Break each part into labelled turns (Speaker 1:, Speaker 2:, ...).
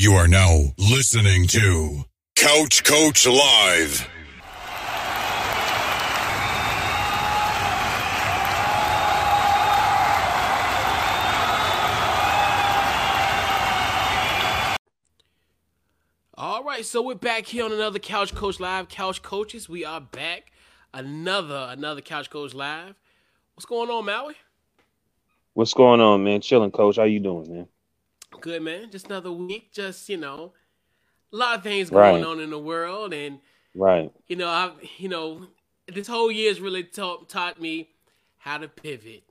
Speaker 1: You are now listening to Couch Coach Live.
Speaker 2: All right, so we're back here on another Couch Coach Live. Couch Coaches, we are back. Another another Couch Coach Live. What's going on, Maui?
Speaker 3: What's going on, man? Chilling, coach. How you doing, man?
Speaker 2: Good, man. Just another week. Just you know, a lot of things going
Speaker 3: Right.
Speaker 2: on in the world, and
Speaker 3: Right.
Speaker 2: you know, I've you know, this whole year has really taught taught me how to pivot.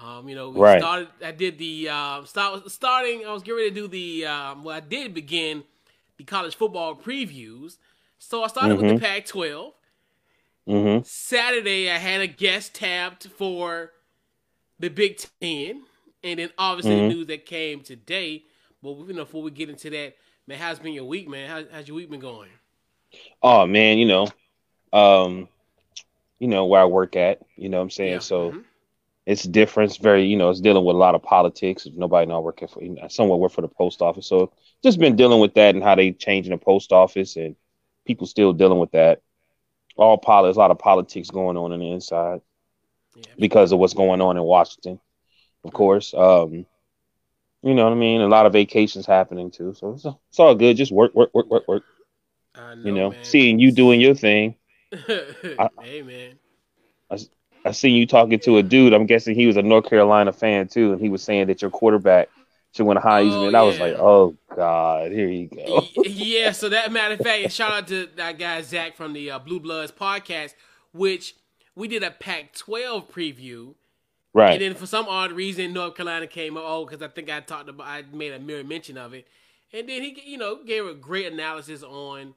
Speaker 2: Um, you know, we
Speaker 3: Right.
Speaker 2: started. I did the uh, start starting. I was getting ready to do the. Um, well, I did begin the college football previews. So I started with the Pac-12.
Speaker 3: Mm-hmm.
Speaker 2: Saturday, I had a guest tapped for the Big Ten, and then obviously
Speaker 3: Mhm.
Speaker 2: the news that came today. But you know, before we get into that, man, how's been your week, man? How, how's your week been going?
Speaker 3: Oh man, you know, um, you know where I work at. You know what I'm saying?
Speaker 2: Yeah,
Speaker 3: So
Speaker 2: mhm.
Speaker 3: it's different. It's very, you know, it's dealing with a lot of politics. Nobody know working for, you know, somewhere work for the post office. So just been dealing with that and how they changing the post office and people still dealing with that. All politics, a lot of politics going on in the inside
Speaker 2: yeah,
Speaker 3: because of what's going on in Washington, of course. Um, you know what I mean? A lot of vacations happening too. So it's, it's all good. Just work, work, work, work, work.
Speaker 2: Know,
Speaker 3: You know,
Speaker 2: man.
Speaker 3: seeing you doing your thing.
Speaker 2: hey, man.
Speaker 3: I seen you talking to a dude. I'm guessing he was a North Carolina fan too, and he was saying that your quarterback should win a Heisman.
Speaker 2: Oh,
Speaker 3: and I was like, oh god, here you go.
Speaker 2: Yeah, so that matter of fact, shout out to that guy Zach from the uh, Blue Bloods podcast, which we did a Pac-12 preview, and then for some odd reason, North Carolina came up. Oh, because I think I talked about, I made a mere mention of it, and then he, you know, gave a great analysis on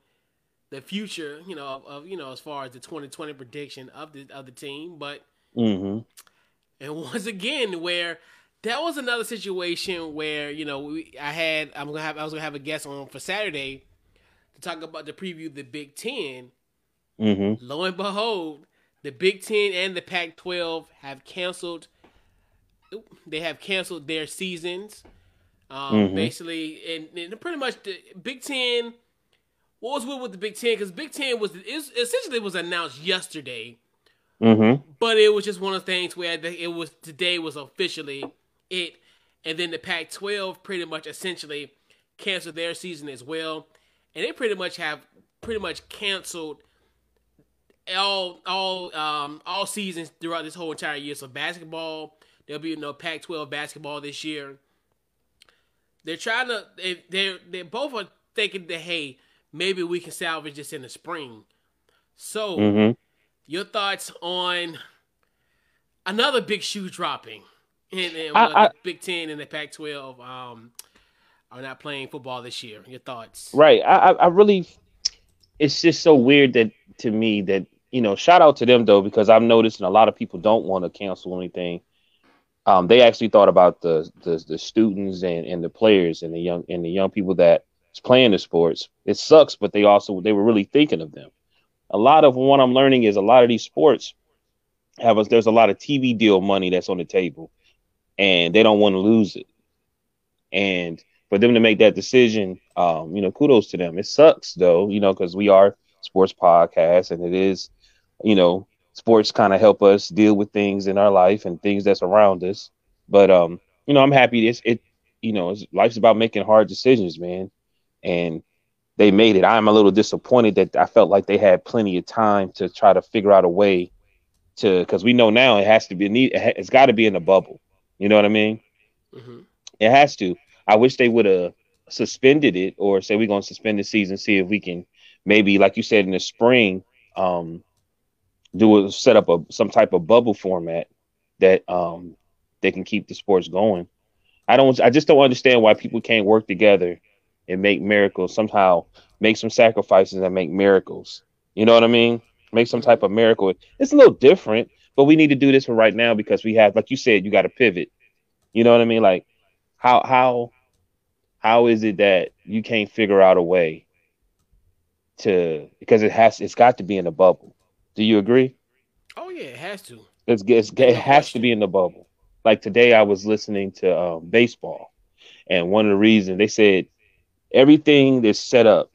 Speaker 2: the future, you know, of, of you know, as far as the 2020 prediction of the of the team, but
Speaker 3: hmm
Speaker 2: and once again, where that was another situation where you know we, I had I'm gonna have I was gonna have a guest on for Saturday to talk about the preview of the Big Ten.
Speaker 3: hmm
Speaker 2: Lo and behold, the Big Ten and the Pac-12 have canceled. They have canceled their seasons. Um,
Speaker 3: Mhm.
Speaker 2: Basically, and, and pretty much the Big Ten. What was weird with the Big Ten? Because Big Ten was is, essentially was announced yesterday
Speaker 3: hmm
Speaker 2: but it was just one of the things where it was today was officially it, and then the Pac-12 pretty much essentially canceled their season as well, and they pretty much have pretty much canceled all all um all seasons throughout this whole entire year. So basketball, there'll be no Pac-12 basketball this year. They're trying to they they they both are thinking that hey maybe we can salvage this in the spring. So
Speaker 3: hmm
Speaker 2: your thoughts on another big shoe dropping and, and
Speaker 3: I- I-
Speaker 2: the Big Ten and the Pac-12 um, are not playing football this year. Your thoughts?
Speaker 3: Right. I I really, it's just so weird that to me that you know, shout out to them though because I've noticed a lot of people don't want to cancel anything. Um, they actually thought about the the, the students and, and the players and the young and the young people that is playing the sports. It sucks, but they also they were really thinking of them. A lot of what I'm learning is a lot of these sports have us. There's a lot of TV deal money that's on the table, and they don't want to lose it. And for them to make that decision, um, you know, kudos to them. It sucks though, you know, because we are sports podcasts, and it is, you know, sports kind of help us deal with things in our life and things that's around us. But um, you know, I'm happy. It's it, you know, it's, life's about making hard decisions, man, and they made it. I'm a little disappointed that I felt like they had plenty of time to try to figure out a way to, because we know now it has to be need. It's got to be in the bubble. You know what I mean?
Speaker 2: hmm
Speaker 3: It has to. I wish they would have suspended it or say we're going to suspend the season, see if we can maybe, like you said, in the spring, um, do a set up a some type of bubble format that um they can keep the sports going. I don't. I just don't understand why people can't work together and make miracles somehow. Make some sacrifices and make miracles. You know what I mean? Make some type of miracle. It's a little different, but we need to do this for right now because we have, like you said, you got to pivot. You know what I mean? Like how how how is it that you can't figure out a way to because it has it's got to be in a bubble. Do you agree?
Speaker 2: Oh yeah, it has to.
Speaker 3: It's, it's it has to be in the bubble. Like today, I was listening to um, baseball, and one of the reasons they said everything is set up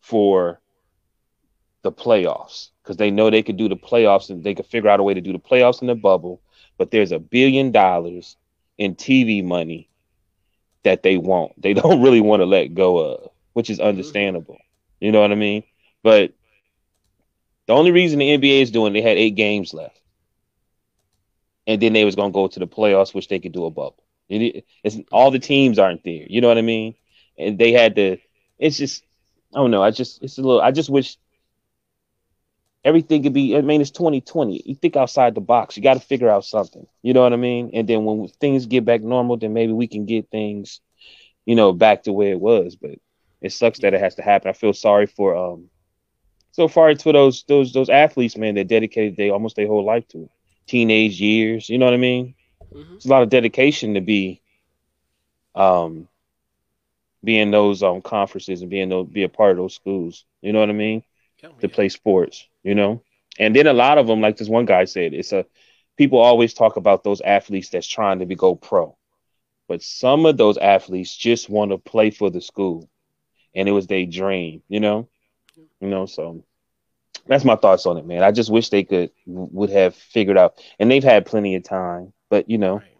Speaker 3: for the playoffs because they know they could do the playoffs and they could figure out a way to do the playoffs in the bubble. But there's a billion dollars in TV money that they want. They don't really want to let go of, which is mm-hmm. understandable. You know what I mean? But the only reason the NBA is doing they had eight games left, and then they was gonna go to the playoffs, which they could do a bubble. It, it's all the teams aren't there. You know what I mean? And they had to. It's just I don't know. I just it's a little. I just wish everything could be. I mean, it's 2020. You think outside the box. You got to figure out something. You know what I mean? And then when things get back normal, then maybe we can get things, you know, back to where it was. But it sucks that it has to happen. I feel sorry for um so far it's for those those those athletes, man, that dedicated they almost their whole life to it. Teenage years, you know what I mean? Mm-hmm. It's a lot of dedication to be um being those um conferences and being those be a part of those schools. You know what I mean? To play sports, you know? And then a lot of them, like this one guy said, it's a people always talk about those athletes that's trying to be go pro. But some of those athletes just want to play for the school. And it was their dream, you know? You know, so that's my thoughts on it, man. I just wish they could would have figured out, and they've had plenty of time, but you know, right.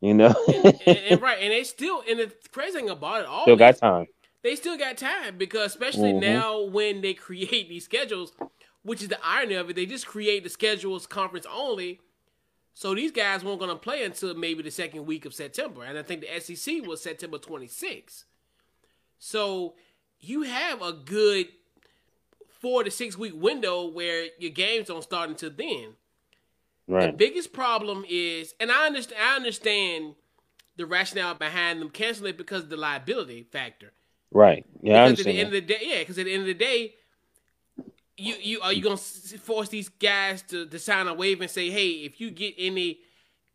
Speaker 3: you know,
Speaker 2: and, and, and, right, and they still, and the crazy thing about it, all
Speaker 3: still got time.
Speaker 2: They still got time because, especially mm-hmm. now when they create these schedules, which is the irony of it, they just create the schedules conference only. So these guys weren't going to play until maybe the second week of September, and I think the SEC was September 26th. So you have a good four to six week window where your games don't start until then. Right. The biggest problem is, and I understand, I understand the rationale behind them canceling it because of the liability factor.
Speaker 3: Right. Yeah.
Speaker 2: Because at the end of the day, yeah, because at the end of the day, you you are you gonna force these guys to, to sign a waiver and say, hey, if you get any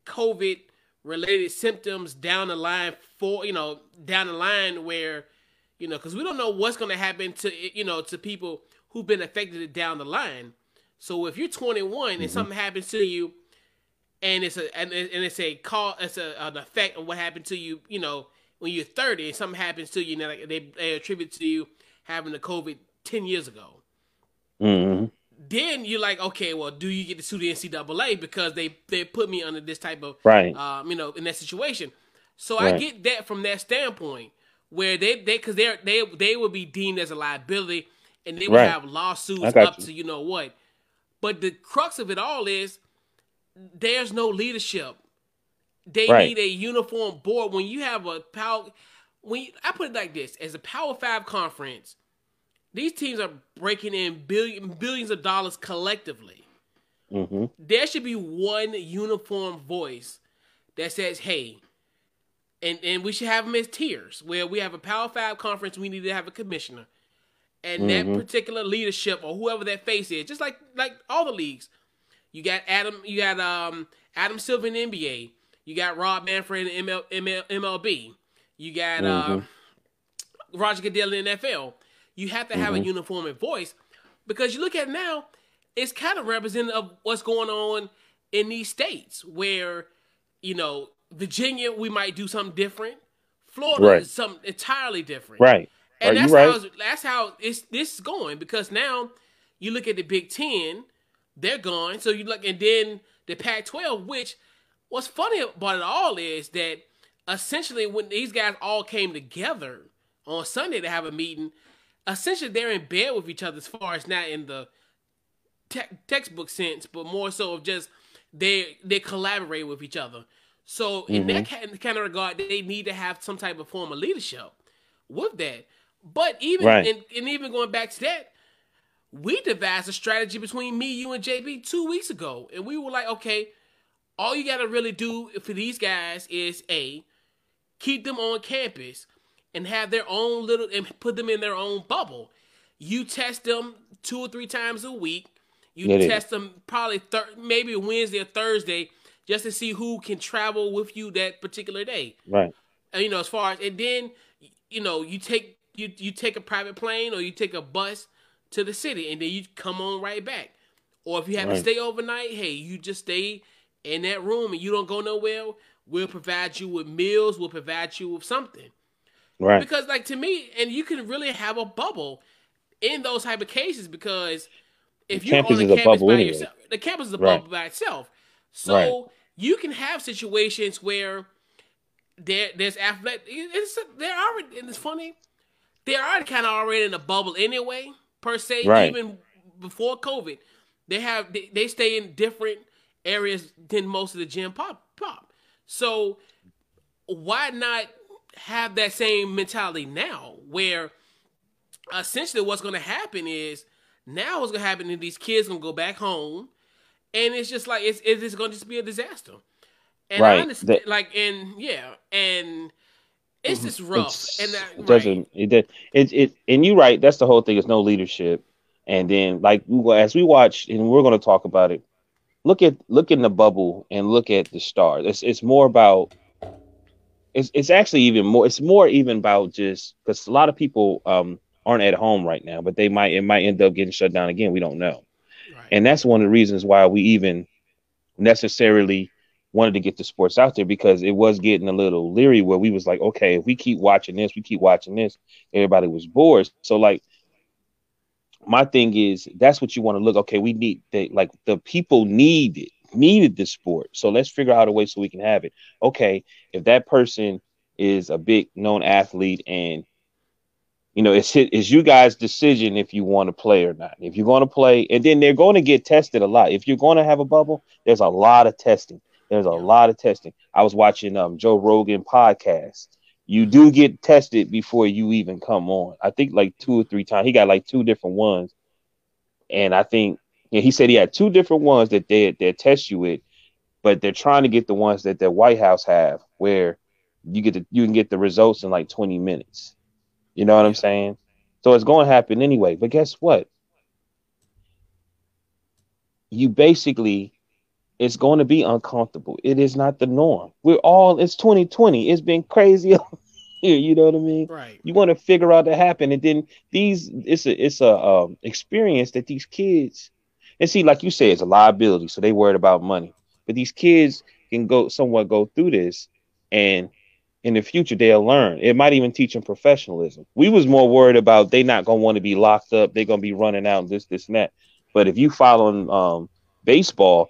Speaker 2: COVID related symptoms down the line for you know down the line where you know because we don't know what's gonna happen to you know to people who've been affected down the line. So if you're 21 and mm-hmm. something happens to you, and it's a and, it's a call, it's a, an effect of what happened to you, you know, when you're 30 and something happens to you, and they, they attribute to you having the COVID 10 years ago. Mm-hmm. Then you're like, okay, well, do you get to sue the NCAA because they they put me under this type of
Speaker 3: right,
Speaker 2: um, you know, in that situation. So right. I get that from that standpoint where they they because they they they would be deemed as a liability and they would right. have lawsuits up you. to you know what. But the crux of it all is there's no leadership. They right. need a uniform board. When you have a power, when you, I put it like this, as a Power Five conference, these teams are breaking in billion billions of dollars collectively. Mm-hmm. There should be one uniform voice that says, "Hey," and and we should have them as tiers. Where we have a Power Five conference, we need to have a commissioner and mm-hmm. that particular leadership or whoever that face is, just like like all the leagues. You got Adam, you got um Adam Silver in the NBA. You got Rob Manfred in ML, ML, MLB. You got mm-hmm. uh, Roger Goodell in the NFL. You have to have mm-hmm. a uniform voice because you look at now, it's kind of representative of what's going on in these states where, you know, Virginia, we might do something different. Florida right. is something entirely different.
Speaker 3: Right.
Speaker 2: And
Speaker 3: Are
Speaker 2: that's right? how that's how it's this is going because now you look at the Big Ten, they're gone. So you look and then the Pac-12, which what's funny about it all is that essentially when these guys all came together on Sunday to have a meeting, essentially they're in bed with each other as far as not in the te- textbook sense, but more so of just they they collaborate with each other. So in mm-hmm. that kind of regard, they need to have some type of form of leadership with that. But even right. and, and even going back to that, we devised a strategy between me, you, and JB two weeks ago, and we were like, okay, all you got to really do for these guys is a keep them on campus and have their own little and put them in their own bubble. You test them two or three times a week. You it test is. them probably thir- maybe Wednesday or Thursday just to see who can travel with you that particular day.
Speaker 3: Right.
Speaker 2: And, you know, as far as and then you know you take you you take a private plane or you take a bus to the city and then you come on right back. Or if you have right. to stay overnight, hey, you just stay in that room and you don't go nowhere. We'll provide you with meals. We'll provide you with something.
Speaker 3: Right.
Speaker 2: Because like to me, and you can really have a bubble in those type of cases because if
Speaker 3: The
Speaker 2: you're on the campus by
Speaker 3: anyway.
Speaker 2: yourself, the campus is a
Speaker 3: Right.
Speaker 2: bubble by itself. So
Speaker 3: Right.
Speaker 2: you can have situations where there there's athletic. It's there are and it's funny. They are kind of already in a bubble anyway, per se.
Speaker 3: Right.
Speaker 2: Even before COVID, they have they, they stay in different areas than most of the gym pop pop. So why not have that same mentality now, where essentially what's going to happen is now what's going to happen is these kids going to go back home, and it's just like it's it's going to just be a disaster. And I
Speaker 3: Right.
Speaker 2: understand,
Speaker 3: The-
Speaker 2: like, and yeah, and it's just rough.
Speaker 3: It's-
Speaker 2: and that,
Speaker 3: it
Speaker 2: right.
Speaker 3: doesn't it did it, it and you're right that's the whole thing It's no leadership and then like we- as we watch and we're going to talk about it look at look in the bubble and look at the stars it's it's more about it's it's actually even more it's more even about just because a lot of people um aren't at home right now but they might it might end up getting shut down again we don't know
Speaker 2: right.
Speaker 3: and that's one of the reasons why we even necessarily wanted to get the sports out there because it was getting a little leery where we was like okay if we keep watching this we keep watching this everybody was bored. So like my thing is that's what you want to look okay we need they like the people need it needed the sport. So let's figure out a way so we can have it. Okay if that person is a big known athlete and you know it's it's you guys decision if you want to play or not. If you're going to play and then they're going to get tested a lot. If you're going to have a bubble there's a lot of testing there's a lot of testing. I was watching um joe rogan podcast. You do get tested before you even come on. I think like two or three times. He got like two different ones. And i think yeah, he said he had two different ones that they they test you with but they're trying to get the ones that the white house have where you get the, you can get the results in like 20 minutes. You know what i'm saying? So it's going to happen anyway. But guess what? You basically it's going to be uncomfortable. It is not the norm. We're all it's 2020 it's been crazy here you know what i mean?
Speaker 2: Right.
Speaker 3: you want to figure out to happen and then these it's a it's a um, experience that these kids and see like you said it's a liability so they worried about money. But these kids can go somewhat go through this and in the future they'll learn. It might even teach them professionalism. We was more worried about they not going to want to be locked up they're going to be running out and this this and that. But if you following um baseball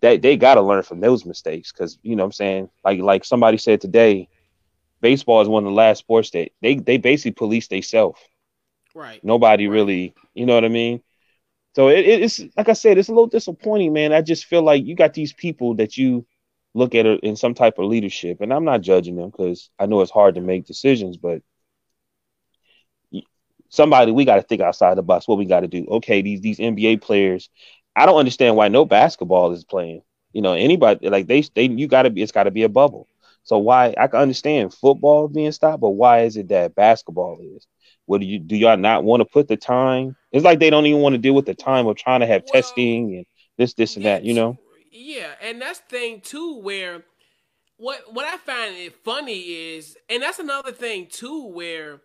Speaker 3: they, they got to learn from those mistakes because you know what i'm saying like like somebody said today baseball is one of the last sports that they they basically police themselves.
Speaker 2: Right.
Speaker 3: Nobody
Speaker 2: Right.
Speaker 3: really, you know what I mean. So it, it- it's like I said, it's a little disappointing, man. I just feel like you got these people that you look at in some type of leadership, and I'm not judging them because I know it's hard to make decisions, but somebody we got to think outside the box. What we got to do? Okay, these these NBA players, I don't understand why no basketball is playing. You know, anybody like they they you got to be it's got to be a bubble. So why I can understand football being stopped, but why is it that basketball is? What do you do? Y'all not want to put the time? It's like they don't even want to deal with the time of trying to have
Speaker 2: Well,
Speaker 3: testing and this, this, and that. You know?
Speaker 2: Yeah, and that's thing too, where what what I find it funny is, and that's another thing too, where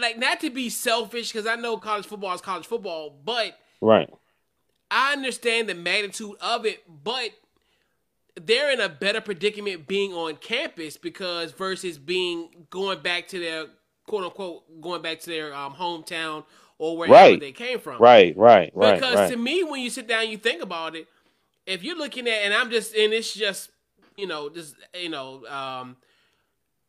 Speaker 2: like not to be selfish because I know college football is college football, but
Speaker 3: Right.
Speaker 2: I understand the magnitude of it, but they're in a better predicament being on campus because versus being going back to their quote unquote going back to their um, hometown or wherever
Speaker 3: Right.
Speaker 2: they came from.
Speaker 3: Right. Right. Right.
Speaker 2: Because
Speaker 3: right.
Speaker 2: to me, when you sit down, you think about it. If you're looking at, and I'm just, and it's just, you know, just, you know, um,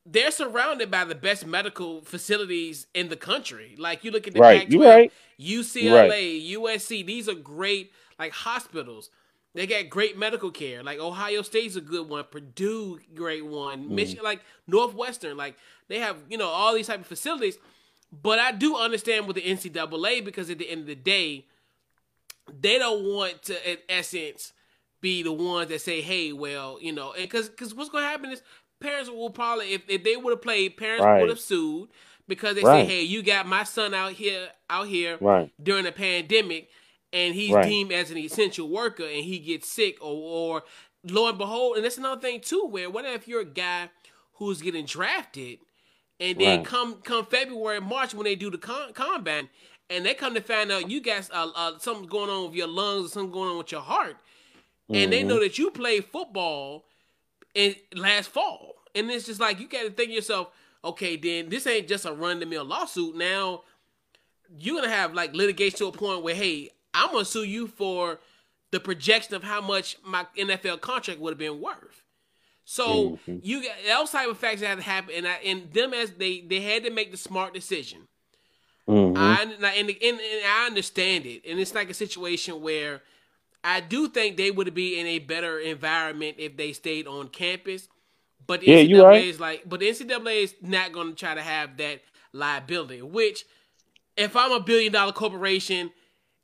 Speaker 2: they're surrounded by the best medical facilities in the country. Like you look at the
Speaker 3: Right.
Speaker 2: Pac-12,
Speaker 3: You're right.
Speaker 2: UCLA, USC. These are great, like hospitals. They got great medical care. Like Ohio State's a good one. Purdue, great one.
Speaker 3: Mm-hmm.
Speaker 2: Michigan, like Northwestern, like they have, you know, all these type of facilities. But I do understand with the NCAA because at the end of the day, they don't want to, in essence, be the ones that say, "Hey, well, you know," because because what's going to happen is parents will probably, if, if they would have played, parents
Speaker 3: Right.
Speaker 2: would have sued because they
Speaker 3: Right.
Speaker 2: say, "Hey, you got my son out here out here
Speaker 3: Right.
Speaker 2: during a pandemic, and he's
Speaker 3: Right.
Speaker 2: deemed as an essential worker, and he gets sick, or, or lo and behold, and that's another thing too, where what if you're a guy who's getting drafted, and then come come February March when they do the con- combine, and they come to find out you got uh, uh, something going on with your lungs or something going on with your heart, and they
Speaker 3: Mhm.
Speaker 2: know that you played football in last fall, And it's just like you got to think to yourself, okay, then this ain't just a run the mill lawsuit. Now you're gonna have like litigation to a point where, hey, I'm gonna sue you for the projection of how much my NFL contract would have been worth. So mm-hmm. you got those type of facts that have to happen, and I, and them as they they had to make the smart decision. Mm-hmm. I and, and, and I understand it, and it's like a situation where I do think they would be in a better environment if they stayed on campus. But the
Speaker 3: yeah, NCAA right.
Speaker 2: is like, but the NCAA is not going to try to have that liability. Which, if I'm a billion dollar corporation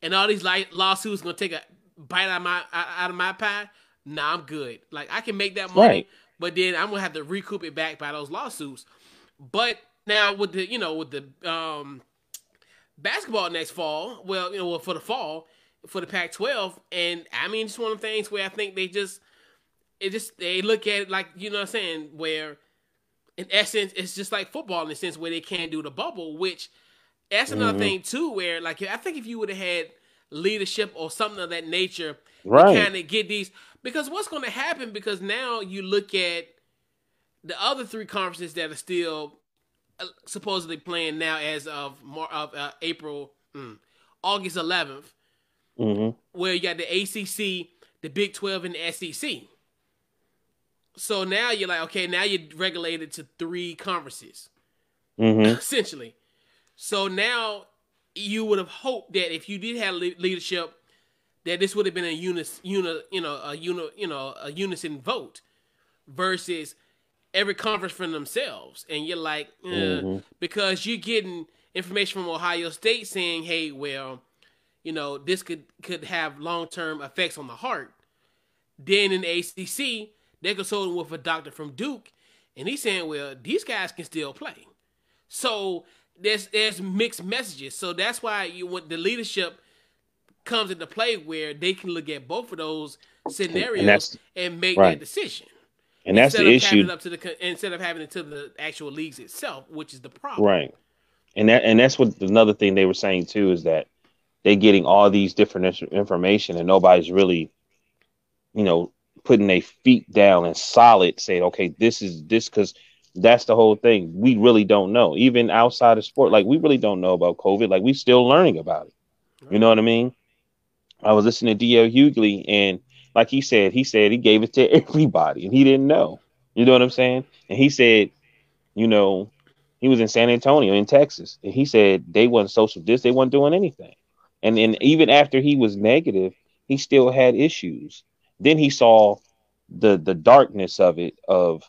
Speaker 2: and all these like lawsuits going to take a bite out of my out of my pie, nah, I'm good. Like I can make that money, right. but then I'm gonna have to recoup it back by those lawsuits. But now with the you know with the um basketball next fall, well you know well, for the fall for the Pac-12, and I mean it's one of the things where I think they just it just they look at it like you know what I'm saying where in essence it's just like football in the sense where they can't do the bubble, which that's another mm-hmm. thing too where like I think if you would have had leadership or something of that nature right. kind of get these because what's going to happen because now you look at the other three conferences that are still uh, supposedly playing now as of more of uh, April mm, August 11th
Speaker 3: mm-hmm.
Speaker 2: where you got the ACC, the Big 12 and the SEC. So now you're like, okay, now you're regulated to three conferences,
Speaker 3: mm-hmm.
Speaker 2: essentially. So now you would have hoped that if you did have leadership, that this would have been a unis, uni, you know, a uni, you know, a unison vote, versus every conference for themselves. And you're like, eh, mm-hmm. because you're getting information from Ohio State saying, hey, well, you know, this could could have long term effects on the heart. Then in the ACC, they consulting with a doctor from Duke, and he's saying, well, these guys can still play. So there's there's mixed messages. So that's why you want the leadership comes into play where they can look at both of those scenarios and, and make right. that decision.
Speaker 3: And that's the issue.
Speaker 2: Up to the instead of having it to the actual leagues itself, which is the problem.
Speaker 3: Right. And that and that's what another thing they were saying too is that they're getting all these different information and nobody's really, you know, putting their feet down and solid saying, okay, this is this because that's the whole thing. We really don't know. Even outside of sport, like we really don't know about COVID. Like we still learning about it. You know what I mean? I was listening to DL Hughley and like he said, he said he gave it to everybody and he didn't know. You know what I'm saying? And he said, you know, he was in San Antonio in Texas and he said they wasn't social distance, they wasn't doing anything. And then even after he was negative, he still had issues. Then he saw the the darkness of it of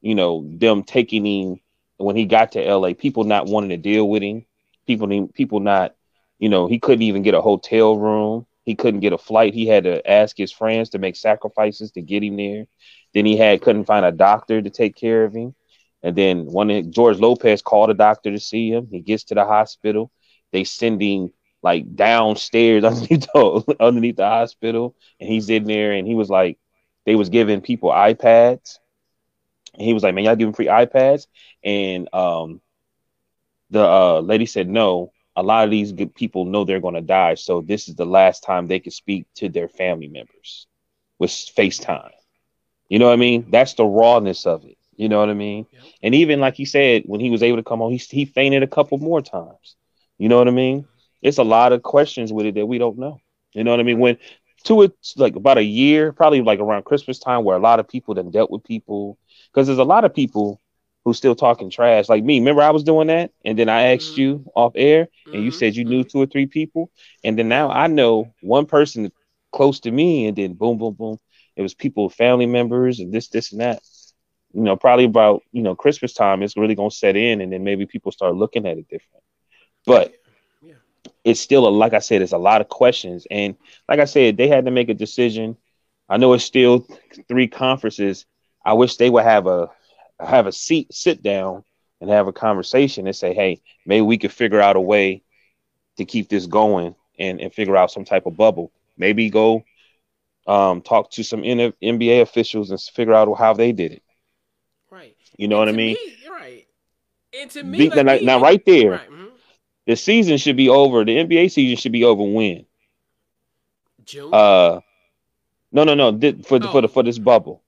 Speaker 3: you know them taking him when he got to LA, people not wanting to deal with him, people people not, you know, he couldn't even get a hotel room. He couldn't get a flight. He had to ask his friends to make sacrifices to get him there. Then he had couldn't find a doctor to take care of him. And then one George Lopez called a doctor to see him. He gets to the hospital. They send him like downstairs underneath the, underneath the hospital, and he's in there, and he was like, they was giving people iPads, and he was like, man, y'all giving free iPads, and um, the uh, lady said no. A lot of these people know they're going to die, so this is the last time they can speak to their family members with FaceTime. You know what I mean? That's the rawness of it. You know what I mean? Yep. And even like he said, when he was able to come home, he he fainted a couple more times. You know what I mean? It's a lot of questions with it that we don't know. You know what I mean? When to it like about a year, probably like around Christmas time, where a lot of people then dealt with people because there's a lot of people who still talking trash like me. Remember I was doing that, and then I asked mm-hmm. you off air, and mm-hmm. you said you knew two or three people, and then now I know one person close to me, and then boom, boom, boom, it was people, family members, and this, this, and that. You know, probably about you know Christmas time, it's really gonna set in, and then maybe people start looking at it different. But it's still a like I said, it's a lot of questions. And like I said, they had to make a decision. I know it's still three conferences. I wish they would have a have a seat, sit down, and have a conversation and say, hey, maybe we could figure out a way to keep this going and, and figure out some type of bubble. Maybe go um, talk to some NBA officials and figure out how they did it.
Speaker 2: Right.
Speaker 3: You know
Speaker 2: and
Speaker 3: what I mean?
Speaker 2: Me, right. And to me,
Speaker 3: like
Speaker 2: now,
Speaker 3: me, now, right there, right. The season should be over. The NBA season should be over when?
Speaker 2: June.
Speaker 3: Uh, no, no, no. For the, oh. for the for this bubble.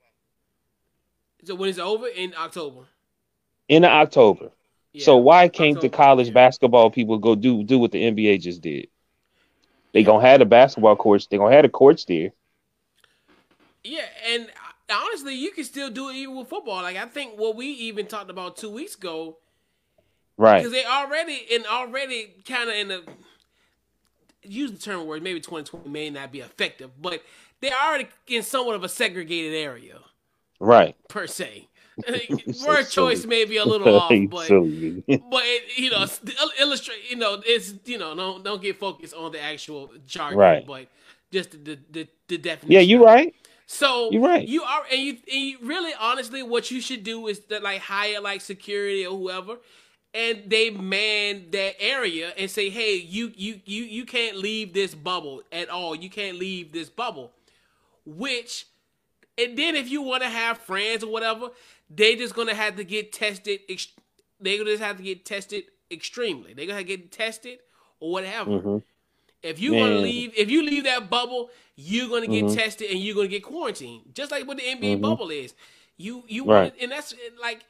Speaker 2: So when it's over in October.
Speaker 3: In October.
Speaker 2: Yeah.
Speaker 3: So why can't the college
Speaker 2: yeah.
Speaker 3: basketball people go do do what the NBA just did? They gonna have the basketball courts. They gonna have the courts there.
Speaker 2: Yeah, and uh, honestly, you can still do it even with football. Like I think what we even talked about two weeks ago,
Speaker 3: Right.
Speaker 2: because they already and already kind of in the use the term word maybe 2020 may not be effective, but they're already in somewhat of a segregated area
Speaker 3: Right.
Speaker 2: per se.
Speaker 3: So
Speaker 2: Word choice may be a little off, but but it, you know, illustrate. You know, it's you know, don't don't get focused on the actual jargon,
Speaker 3: Right.
Speaker 2: but just the the, the, the definition.
Speaker 3: yeah, you right.
Speaker 2: So
Speaker 3: You're right.
Speaker 2: You are, and you, and you really, honestly, what you should do is that like hire like security or whoever, and they man that area and say, hey, you you you you can't leave this bubble at all. You can't leave this bubble. Which, and then if you want to have friends or whatever, they just gonna have to get tested. ex- They gonna just have to get tested extremely. They gonna get tested or whatever.
Speaker 3: Mhm.
Speaker 2: If you gonna leave, if you leave that bubble, you're gonna get
Speaker 3: Mhm.
Speaker 2: tested and you're gonna get quarantined, just like what the NBA
Speaker 3: Mhm.
Speaker 2: bubble is. You you
Speaker 3: Right.
Speaker 2: want, and that's like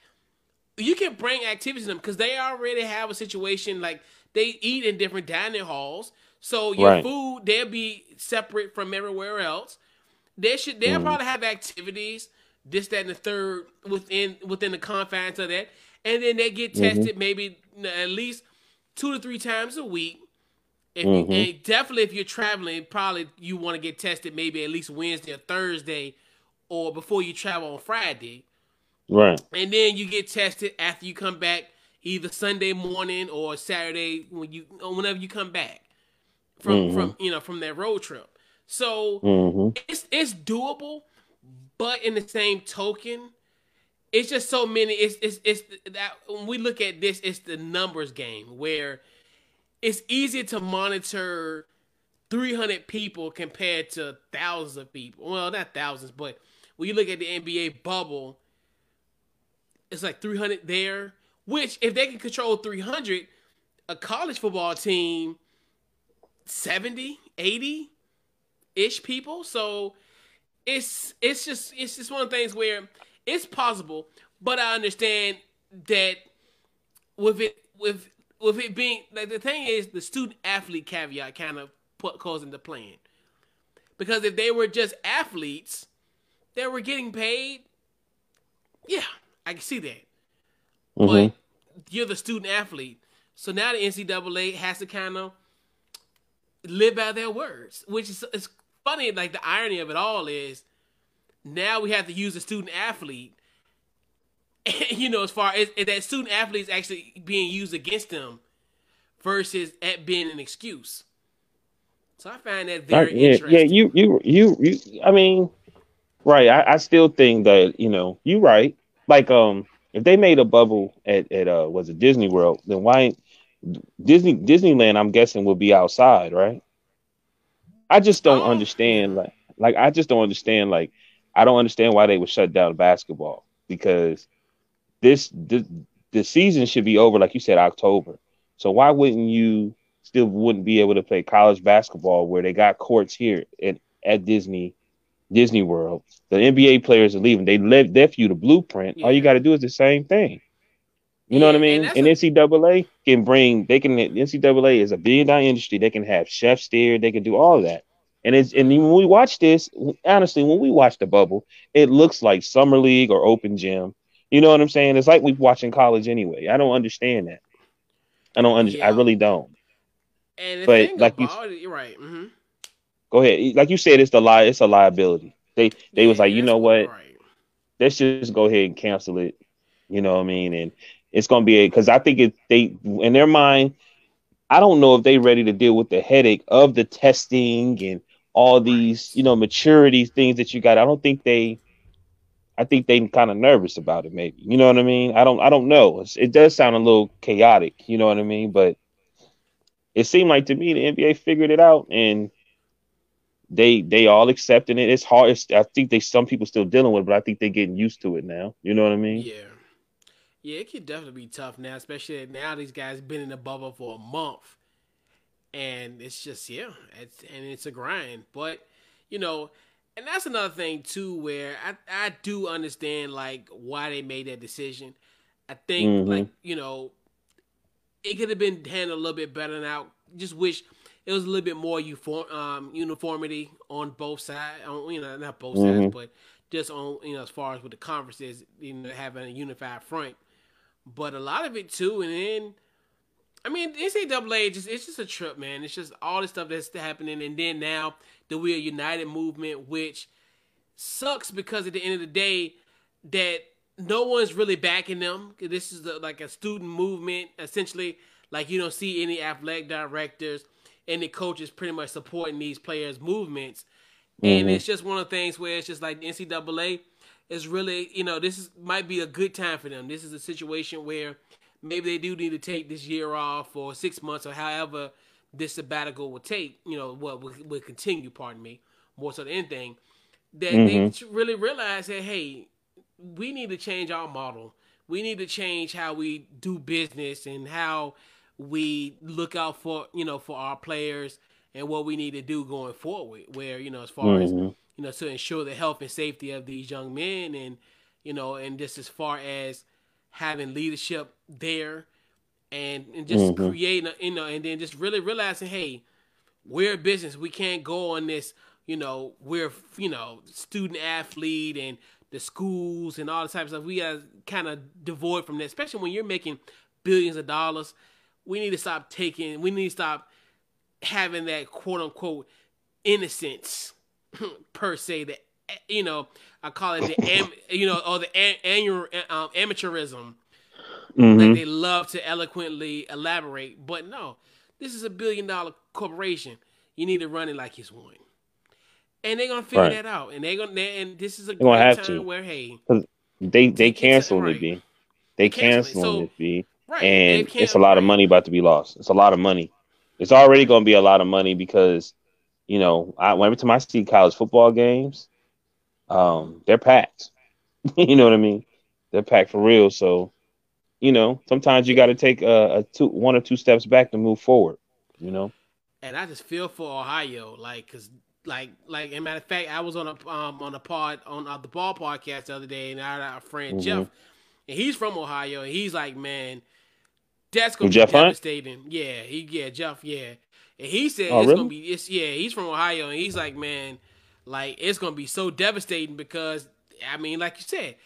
Speaker 2: you can bring activities in them because they already have a situation like they eat in different dining halls, so your
Speaker 3: Right.
Speaker 2: food they'll be separate from everywhere else. They should they'll
Speaker 3: Mhm.
Speaker 2: probably have activities, this, that, and the third within within the confines of that, and then they get
Speaker 3: Mm-hmm.
Speaker 2: tested maybe at least two to three times a week. If
Speaker 3: Mhm.
Speaker 2: and definitely if you're traveling, probably you want to get tested maybe at least Wednesday or Thursday, or before you travel on Friday,
Speaker 3: Right.
Speaker 2: and then you get tested after you come back either Sunday morning or Saturday when you whenever you come back from
Speaker 3: Mhm.
Speaker 2: from you know from that road trip. So
Speaker 3: hmm
Speaker 2: it's it's doable, but in the same token, it's just so many. It's it's it's that when we look at this, it's the numbers game where it's easier to monitor 300 people compared to thousands of people. Well, not thousands, but when you look at the NBA bubble, it's like 300 there. Which, if they can control 300, a college football team, 70, 80 ish people. So it's it's just it's just one of the things where it's possible, but I understand that with it with with it being like the thing is the student athlete caveat kind of put calls into playing because if they were just athletes that were getting paid, yeah, I can see that.
Speaker 3: hmm
Speaker 2: But you're the student athlete, so now the NCAA has to kind of live by their words, which is it's funny. Like the irony of it all is now we have to use a student athlete. you know, as far as as that student athlete is actually being used against them versus it being an excuse. So I find that very
Speaker 3: Right, yeah,
Speaker 2: interesting.
Speaker 3: yeah, you, you, you, you. I mean, right. I, I still think that you know you're right. Like, um, if they made a bubble at at uh was it Disney World, then why Disney Disneyland? I'm guessing will be outside, right? I just don't
Speaker 2: Oh.
Speaker 3: understand. Like, like I just don't understand. Like, I don't understand why they would shut down basketball because this the the season should be over, like you said, October. So why wouldn't you still wouldn't be able to play college basketball where they got courts here at, at Disney Disney World? The NBA players are leaving. They left left you the blueprint. All you got to do is the same thing. You know what I mean?
Speaker 2: and
Speaker 3: And, NCAA can bring. They can. NCAA is a billion dollar industry. They can have chefs there. They can do all of that. And it's and when we watch this, honestly, when we watch the bubble, it looks like summer league or open gym. You know what I'm saying? It's like we watching college anyway. I don't understand that. I don't under, I really don't.
Speaker 2: and the
Speaker 3: but
Speaker 2: thing
Speaker 3: like you-
Speaker 2: about it, you're right. hmm
Speaker 3: Go ahead. Like you said, it's the lie. It's a liability. They they was like, you know what?
Speaker 2: Right.
Speaker 3: Let's just go ahead and cancel it. You know what I mean? And it's gonna be because I think it they in their mind. I don't know if they ready to deal with the headache of the testing and all these you know maturity things that you got. I don't think they. I think they kind of nervous about it. Maybe you know what I mean. I don't. I don't know. It's, it does sound a little chaotic. You know what I mean? But it seemed like to me the NBA figured it out and they they all accepting it. It's hard. It's, I think they some people still dealing with it, but I think they're getting used to it now. You know what I mean?
Speaker 2: Yeah. Yeah, it could definitely be tough now, especially now these guys been in the bubble for a month. And it's just yeah, it's and it's a grind. But, you know, and that's another thing too, where I I do understand like why they made that decision. I think mm-hmm. like you know, it could have been handled a little bit better. Now, just wish it was a little bit more uniform um, uniformity on both sides. On, you know, not both mm-hmm. sides, but just on you know as far as with the conferences, you know, having a unified front. But a lot of it too, and then I mean, NCAA just it's just a trip, man. It's just all the stuff that's happening, and then now the We Are United movement, which sucks because at the end of the day, that no one's really backing them. This is a, like a student movement, essentially. Like you don't see any athletic directors, any coaches pretty much supporting these players' movements, mm-hmm. and it's just one of the things where it's just like the NCAA is really, you know, this is might be a good time for them. This is a situation where maybe they do need to take this year off or six months or however this sabbatical will take, you know, what will, will continue, pardon me, more so than anything, that mm-hmm. they really realize that, hey, we need to change our model. We need to change how we do business and how we look out for, you know, for our players and what we need to do going forward. Where, you know, as far mm-hmm. as, you know, to ensure the health and safety of these young men and, you know, and just as far as having leadership there and, and just mm-hmm. creating, a, you know, and then just really realizing, hey, we're a business. We can't go on this, you know, we're, you know, student athlete and the schools and all the types of stuff. We are kind of devoid from that, especially when you're making billions of dollars. We need to stop taking, we need to stop having that quote unquote innocence per se that you know I call it the am, you know or the annual um, amateurism mm-hmm. that they love to eloquently elaborate. But no, this is a billion dollar corporation. You need to run it like it's one, and they're gonna figure right. that out. And they're gonna and this is a great time to. where hey,
Speaker 3: they they canceling right. it, be they canceling so, it, be right. and it's a lot of money about to be lost. It's a lot of money. It's already gonna be a lot of money because you know I every time I see college football games um, they're packed. you know what I mean? They're packed for real. So, you know, sometimes you got to take a, a, two, one or two steps back to move forward. You know.
Speaker 2: And I just feel for Ohio, like, cause, like, like, in matter of fact, I was on a um on a pod on uh, the ball podcast the other day, and I had a friend mm-hmm. Jeff, and he's from Ohio, and he's like, man, that's gonna be Jeff devastating. Hunt? Yeah, he yeah Jeff yeah, and he said oh, it's really? gonna be it's yeah he's from Ohio, and he's like, man like it's gonna be so devastating because I mean, like you said,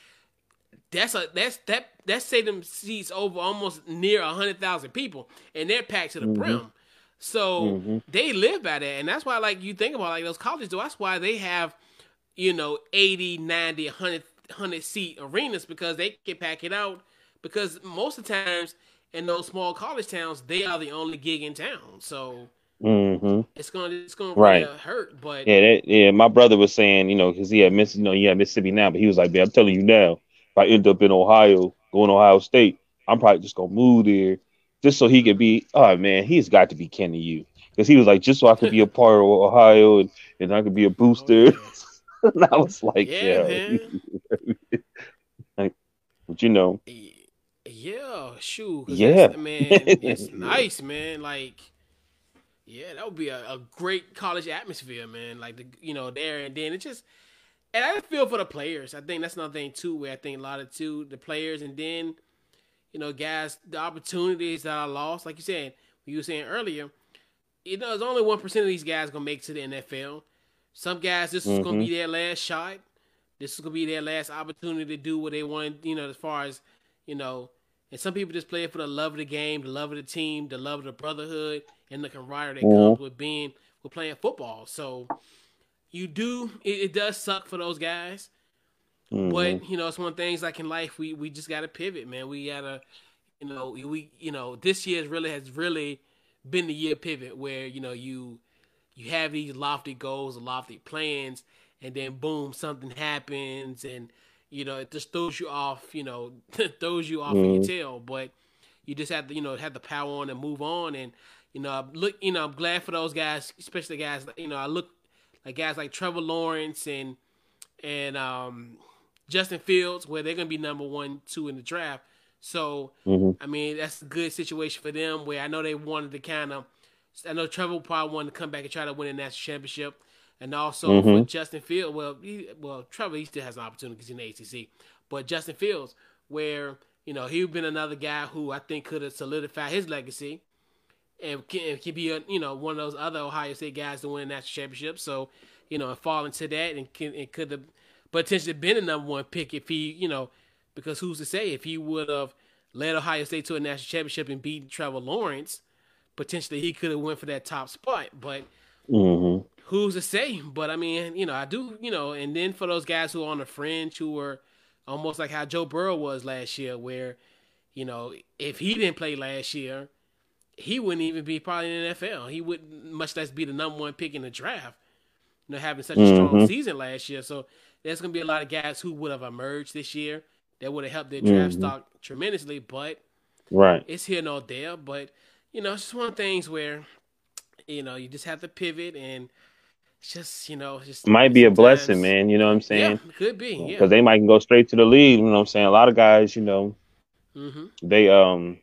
Speaker 2: that's a that's that that stadium seats over almost near a hundred thousand people, and they're packed to the mm-hmm. brim. So mm-hmm. they live by that, and that's why like you think about like those colleges. though, That's why they have you know 80, 90, 100, 100 seat arenas because they can pack it out. Because most of the times in those small college towns, they are the only gig in town. So
Speaker 3: Mm-hmm.
Speaker 2: It's gonna it's gonna right. really hurt, but
Speaker 3: yeah, that, yeah. My brother was saying, you know, because he had miss, you know, he had Mississippi now, but he was like, man, I'm telling you now, if I end up in Ohio, going to Ohio State, I'm probably just gonna move there, just so he could be. Oh man, he's got to be to you, because he was like, just so I could be a part of Ohio and, and I could be a booster. Oh, and I was like, yeah, yeah. like, but you know,
Speaker 2: yeah, shoot,
Speaker 3: yeah,
Speaker 2: man, it's nice, man, like yeah, that would be a, a great college atmosphere, man. Like the you know there and then it just and I feel for the players. I think that's another thing too, where I think a lot of too the players and then you know guys the opportunities that are lost. Like you said, you were saying earlier, you know, there's only one percent of these guys gonna make to the NFL. Some guys, this mm-hmm. is gonna be mm-hmm. their last shot. This is gonna be their last opportunity to do what they want. You know, as far as you know, and some people just play it for the love of the game, the love of the team, the love of the brotherhood, and the camaraderie that mm-hmm. comes with being with playing football. So you do it, it does suck for those guys. Mm-hmm. But you know, it's one of the things like in life we we just gotta pivot, man. We gotta you know, we you know, this year really has really been the year pivot where, you know, you you have these lofty goals, lofty plans, and then boom, something happens and you know, it just throws you off, you know, throws you off mm-hmm. in your tail. But you just have to, you know, have the power on and move on. And you know, look, you know, I'm glad for those guys, especially guys. You know, I look like guys like Trevor Lawrence and and um, Justin Fields, where they're gonna be number one, two in the draft. So, mm-hmm. I mean, that's a good situation for them. Where I know they wanted to kind of, I know Trevor probably wanted to come back and try to win a national championship. And also
Speaker 3: Mhm.
Speaker 2: for Justin Fields. Well, he, well, Trevor he still has an opportunity because he's in the ACC, but Justin Fields, where you know he'd been another guy who I think could have solidified his legacy, and can, and can be a, you know one of those other Ohio State guys to win a national championship. So you know and fall into that and can it could have potentially been a number one pick if he you know because who's to say if he would have led Ohio State to a national championship and beat Trevor Lawrence, potentially he could have went for that top spot, but
Speaker 3: hmm
Speaker 2: who's to say? But I mean, you know, I do, you know, and then for those guys who are on the fringe who were almost like how Joe Burrow was last year, where, you know, if he didn't play last year, he wouldn't even be probably in the NFL. He wouldn't much less be the number one pick in the draft. You know, having such a strong
Speaker 3: Mhm.
Speaker 2: season last year. So there's gonna be a lot of guys who would have emerged this year that would have helped their draft
Speaker 3: Mhm.
Speaker 2: stock tremendously, but
Speaker 3: Right.
Speaker 2: it's here nor there. But you know, it's just one of the things where you know you just have to pivot and just you know just
Speaker 3: Might be a blessing, man. You know what I'm saying?
Speaker 2: Yeah, could be.
Speaker 3: Because
Speaker 2: Yeah.
Speaker 3: they might go straight to the lead. You know what I'm saying? A lot of guys, you know,
Speaker 2: hmm
Speaker 3: they um,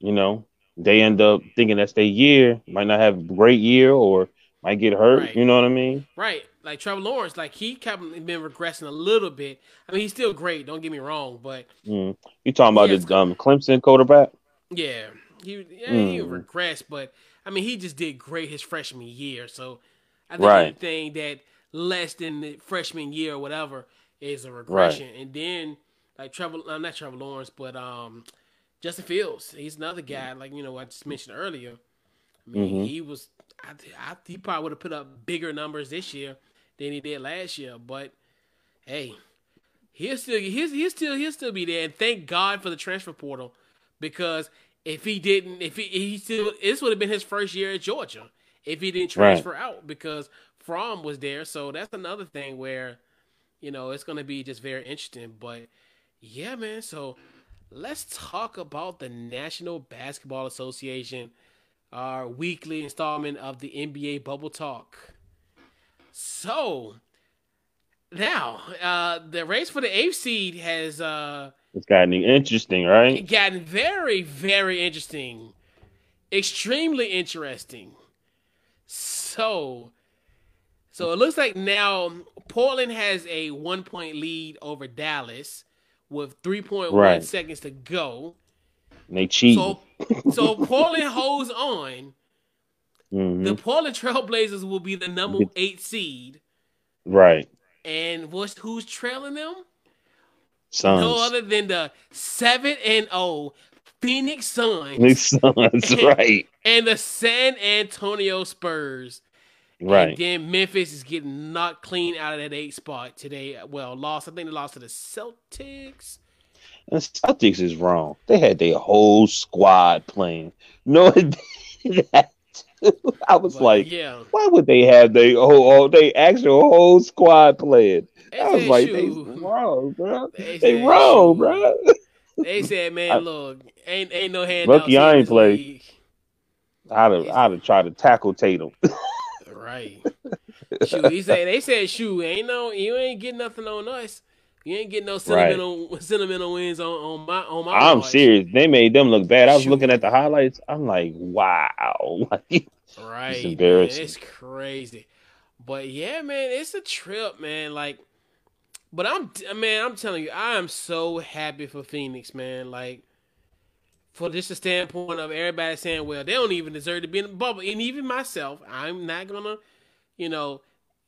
Speaker 3: you know, they end up thinking that's their year. Might not have a great year or might get hurt.
Speaker 2: Right.
Speaker 3: You know what I mean?
Speaker 2: Right. Like Trevor Lawrence, like he kept been regressing a little bit. I mean, he's still great. Don't get me wrong, but
Speaker 3: Mm. You talking about
Speaker 2: Yeah,
Speaker 3: the um, Clemson quarterback?
Speaker 2: yeah, he yeah, he
Speaker 3: Mm.
Speaker 2: regressed. But I mean, he just did great his freshman year. So I think
Speaker 3: Right.
Speaker 2: anything that less than the freshman year or whatever is a regression. And then like Trevor, uh, not Trevor Lawrence, but um, Justin Fields. He's another guy. Like you know, I just mentioned earlier. I mean,
Speaker 3: Mhm.
Speaker 2: he was. I, I, he probably would have put up bigger numbers this year than he did last year. But hey, he'll still he'll, he'll still he'll still be there. And thank God for the transfer portal because if he didn't, if he, he still this would have been his first year at Georgia if he didn't
Speaker 3: Right.
Speaker 2: transfer out because Fromm was there. So that's another thing where you know it's going to be just very interesting. But yeah, man. So let's talk about the National Basketball Association, our weekly installment of the NBA Bubble Talk. So now, uh, the race for the eighth seed has uh,
Speaker 3: It's gotten interesting, right?
Speaker 2: It gotten very, very interesting, extremely interesting. So, so it looks like now Portland has a one point lead over Dallas with three point one
Speaker 3: Right.
Speaker 2: seconds to go.
Speaker 3: And they cheat.
Speaker 2: So, so Portland holds on.
Speaker 3: Mhm.
Speaker 2: The Portland Trailblazers will be the number eight seed,
Speaker 3: right.
Speaker 2: and what's who's trailing them?
Speaker 3: Suns.
Speaker 2: No other than the seven and zero Phoenix Suns
Speaker 3: Big Suns, right.
Speaker 2: and the San Antonio Spurs.
Speaker 3: Right.
Speaker 2: And then Memphis is getting knocked clean out of that eight spot today. Well, lost. I think they lost to the Celtics.
Speaker 3: And Celtics is wrong. They had their whole squad playing. No, that. I was
Speaker 2: But,
Speaker 3: like,
Speaker 2: yeah,
Speaker 3: why would they have their whole, oh, they actual whole squad playing? I was like, they wrong, bro.
Speaker 2: They
Speaker 3: They wrong, bro.
Speaker 2: They said, man,
Speaker 3: I-
Speaker 2: look, ain't ain't no hand.
Speaker 3: Lucky I ain't play. I'd have, I'd have tried to tackle Tatum.
Speaker 2: Right. Shoot, he said they said, "Shoot, ain't no, you ain't getting nothing on us. You ain't getting no sentimental sentimental wins on on my on my."
Speaker 3: I'm
Speaker 2: watch."
Speaker 3: serious. They made them look bad. I was
Speaker 2: Shoot.
Speaker 3: looking at the highlights. I'm like, wow.
Speaker 2: Right.
Speaker 3: It's
Speaker 2: man,
Speaker 3: embarrassing.
Speaker 2: it's crazy. But yeah, man, it's a trip, man. Like, but I'm, man, I'm telling you, I am so happy for Phoenix, man. Like, for just a standpoint of everybody saying, well, they don't even deserve to be in the bubble, and even myself, I'm not gonna, you know,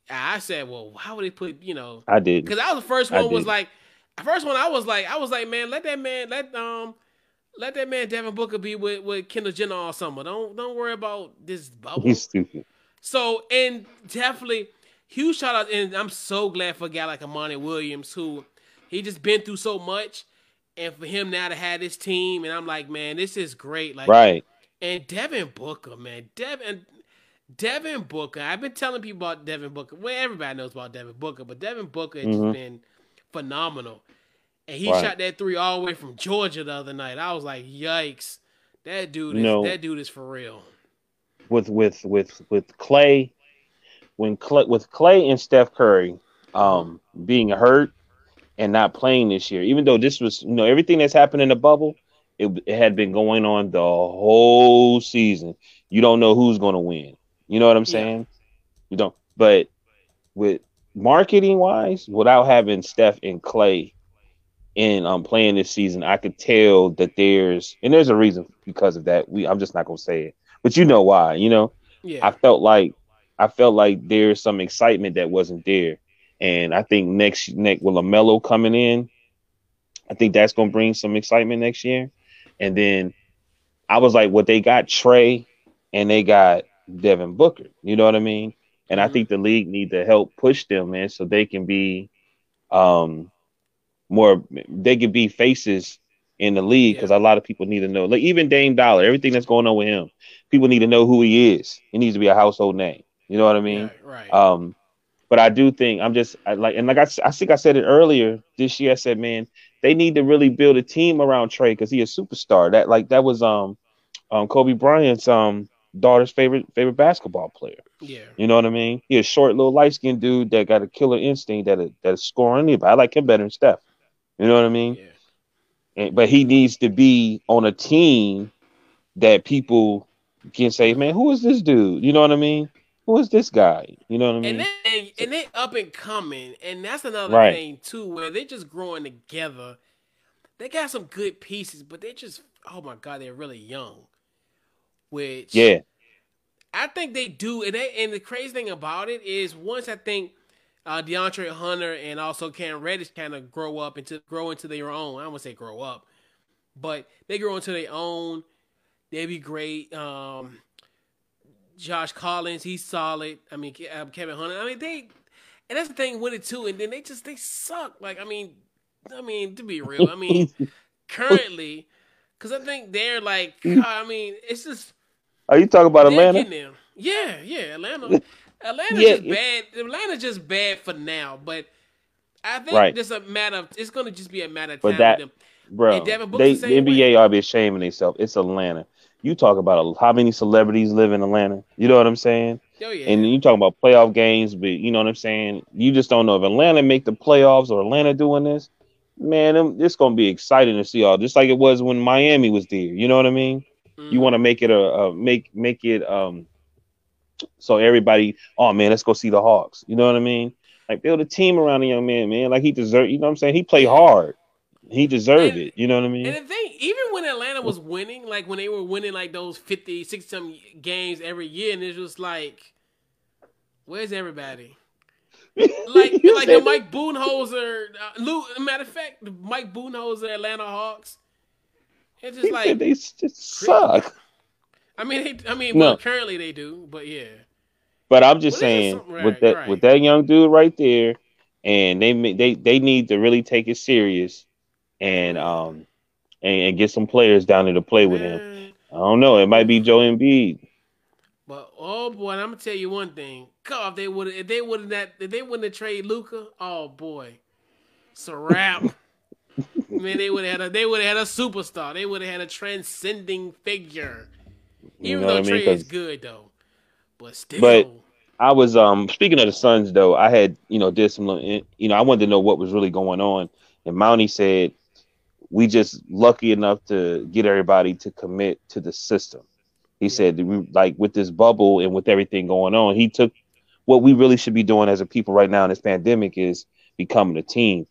Speaker 2: I said, well, why would they put, you know,
Speaker 3: I did.
Speaker 2: because I was the first one was like, the first one I was like, I was like, man, let that man, let um, let that man Devin Booker be with with Kendall Jenner all summer. Don't don't worry about this bubble.
Speaker 3: He's stupid.
Speaker 2: So and definitely huge shout out, and I'm so glad for a guy like Monty Williams who he just been through so much, and for him now to have this team, and I'm like, man, this is great. Like,
Speaker 3: Right.
Speaker 2: and Devin Booker, man, Devin. Devin Booker. I've been telling people about Devin Booker. Well, everybody knows about Devin Booker, but Devin Booker has
Speaker 3: Mhm.
Speaker 2: been phenomenal. And he
Speaker 3: Right.
Speaker 2: shot that three all the way from Georgia the other night. I was like, yikes. That dude is
Speaker 3: No.
Speaker 2: that dude is for real.
Speaker 3: With with with with Klay, when Klay with Klay and Steph Curry, um, being hurt and not playing this year, even though this was you know everything that's happened in the bubble, it, it had been going on the whole season. You don't know who's going to win. You know what I'm
Speaker 2: Yeah.
Speaker 3: saying? You don't. But with marketing wise, without having Steph and Klay in um playing this season, I could tell that there's and there's a reason because of that. We I'm just not gonna say it, but you know why. You know,
Speaker 2: Yeah.
Speaker 3: I felt like I felt like there's some excitement that wasn't there, and I think next next with LaMelo coming in, I think that's gonna bring some excitement next year. And then I was like, what they got Trae, and they got Devin Booker. You know what I mean? And I
Speaker 2: Mhm.
Speaker 3: think the league need to help push them, man, so they can be um more they can be faces in the league because a lot of people need to know. Like even Dame Dollar, everything that's going on with him, people need to know who he is. He needs to be a household name. You know what I mean?
Speaker 2: right. right.
Speaker 3: Um, but I do think I'm just I like and like I, I think I said it earlier this year. I said, man, they need to really build a team around Trae because he's a superstar. That like that was um um Kobe Bryant's um daughter's favorite favorite basketball player.
Speaker 2: yeah.
Speaker 3: You know what I mean? He's a short little light skinned dude that got a killer instinct that that's scoring anybody. I like him better than Steph. You know what I mean?
Speaker 2: Yeah.
Speaker 3: And, but he needs to be on a team that people can say, man, who is this dude? You know what I mean? Who is this guy? You know what I mean?
Speaker 2: And they and, they up and coming, and that's another
Speaker 3: Right.
Speaker 2: thing too, where they're just growing together. They got some good pieces, but they're just oh my god, they're really young. Which
Speaker 3: yeah,
Speaker 2: I think they do, and they, and the crazy thing about it is once I think uh, DeAndre Hunter and also Cam Reddish kind of grow up into grow into their own. I to say grow up, but they grow into their own. They'd be great. Um, Josh Collins, he's solid. I mean, uh, Kevin Huerter. I mean, they, and that's the thing with it too. And then they just they suck. Like I mean, I mean to be real, I mean currently, because I think they're like, I mean, it's just
Speaker 3: Are you talking about Atlanta?
Speaker 2: Yeah, yeah, Atlanta. Atlanta's
Speaker 3: Yeah,
Speaker 2: just bad. Atlanta's just bad for now, but I think
Speaker 3: Right.
Speaker 2: it's a matter of it's going to just be a matter of
Speaker 3: But
Speaker 2: time.
Speaker 3: that-. Bro,
Speaker 2: And Devin
Speaker 3: they,
Speaker 2: the
Speaker 3: the NBA
Speaker 2: way.
Speaker 3: ought to be ashamed of themselves. It's Atlanta. You talk about a, how many celebrities live in Atlanta. You know what I'm saying?
Speaker 2: Oh yeah,
Speaker 3: And you talk about playoff games, but you know what I'm saying? You just don't know if Atlanta make the playoffs or Atlanta doing this. Man, it's gonna be exciting to see all just like it was when Miami was there. You know what I mean?
Speaker 2: Mhm.
Speaker 3: You want to make it a, a make make it um so everybody, oh man, let's go see the Hawks. You know what I mean? Like build a team around the young man, man. Like he deserved. You know what I'm saying? He played hard. He deserved
Speaker 2: And-
Speaker 3: it. You know what I mean?
Speaker 2: And the thing, even when Atlanta was winning, like when they were winning like those 50, 60 some games every year, and it was like, where's everybody? Like, like the Mike Budenholzer, uh, Lou, matter of fact, the Mike Budenholzer Atlanta Hawks. It's just
Speaker 3: said
Speaker 2: like,
Speaker 3: they just suck.
Speaker 2: I mean, they, I mean,
Speaker 3: No.
Speaker 2: well, currently they do, but yeah.
Speaker 3: But I'm just
Speaker 2: Well,
Speaker 3: saying,
Speaker 2: some-
Speaker 3: with that
Speaker 2: right.
Speaker 3: with that young dude right there, and they they they need to really take it serious, and um and, and get some players down there to play with him. I don't know. It might be Joe Embiid.
Speaker 2: But oh boy, I'm gonna tell you one thing. God, if they would if they would have that if they wouldn't have traded Luka, oh boy, it's a wrap. Man, they would have had a they would have had a superstar. They would have had a transcending figure.
Speaker 3: You
Speaker 2: Even though
Speaker 3: I mean?
Speaker 2: Trae is good though, but still,
Speaker 3: But- I was um speaking of the Suns though. I had you know did some you know I wanted to know what was really going on, and Monty said we just lucky enough to get everybody to commit to the system. He said we, like with this bubble and with everything going on, he took what we really should be doing as a people right now in this pandemic is becoming a team,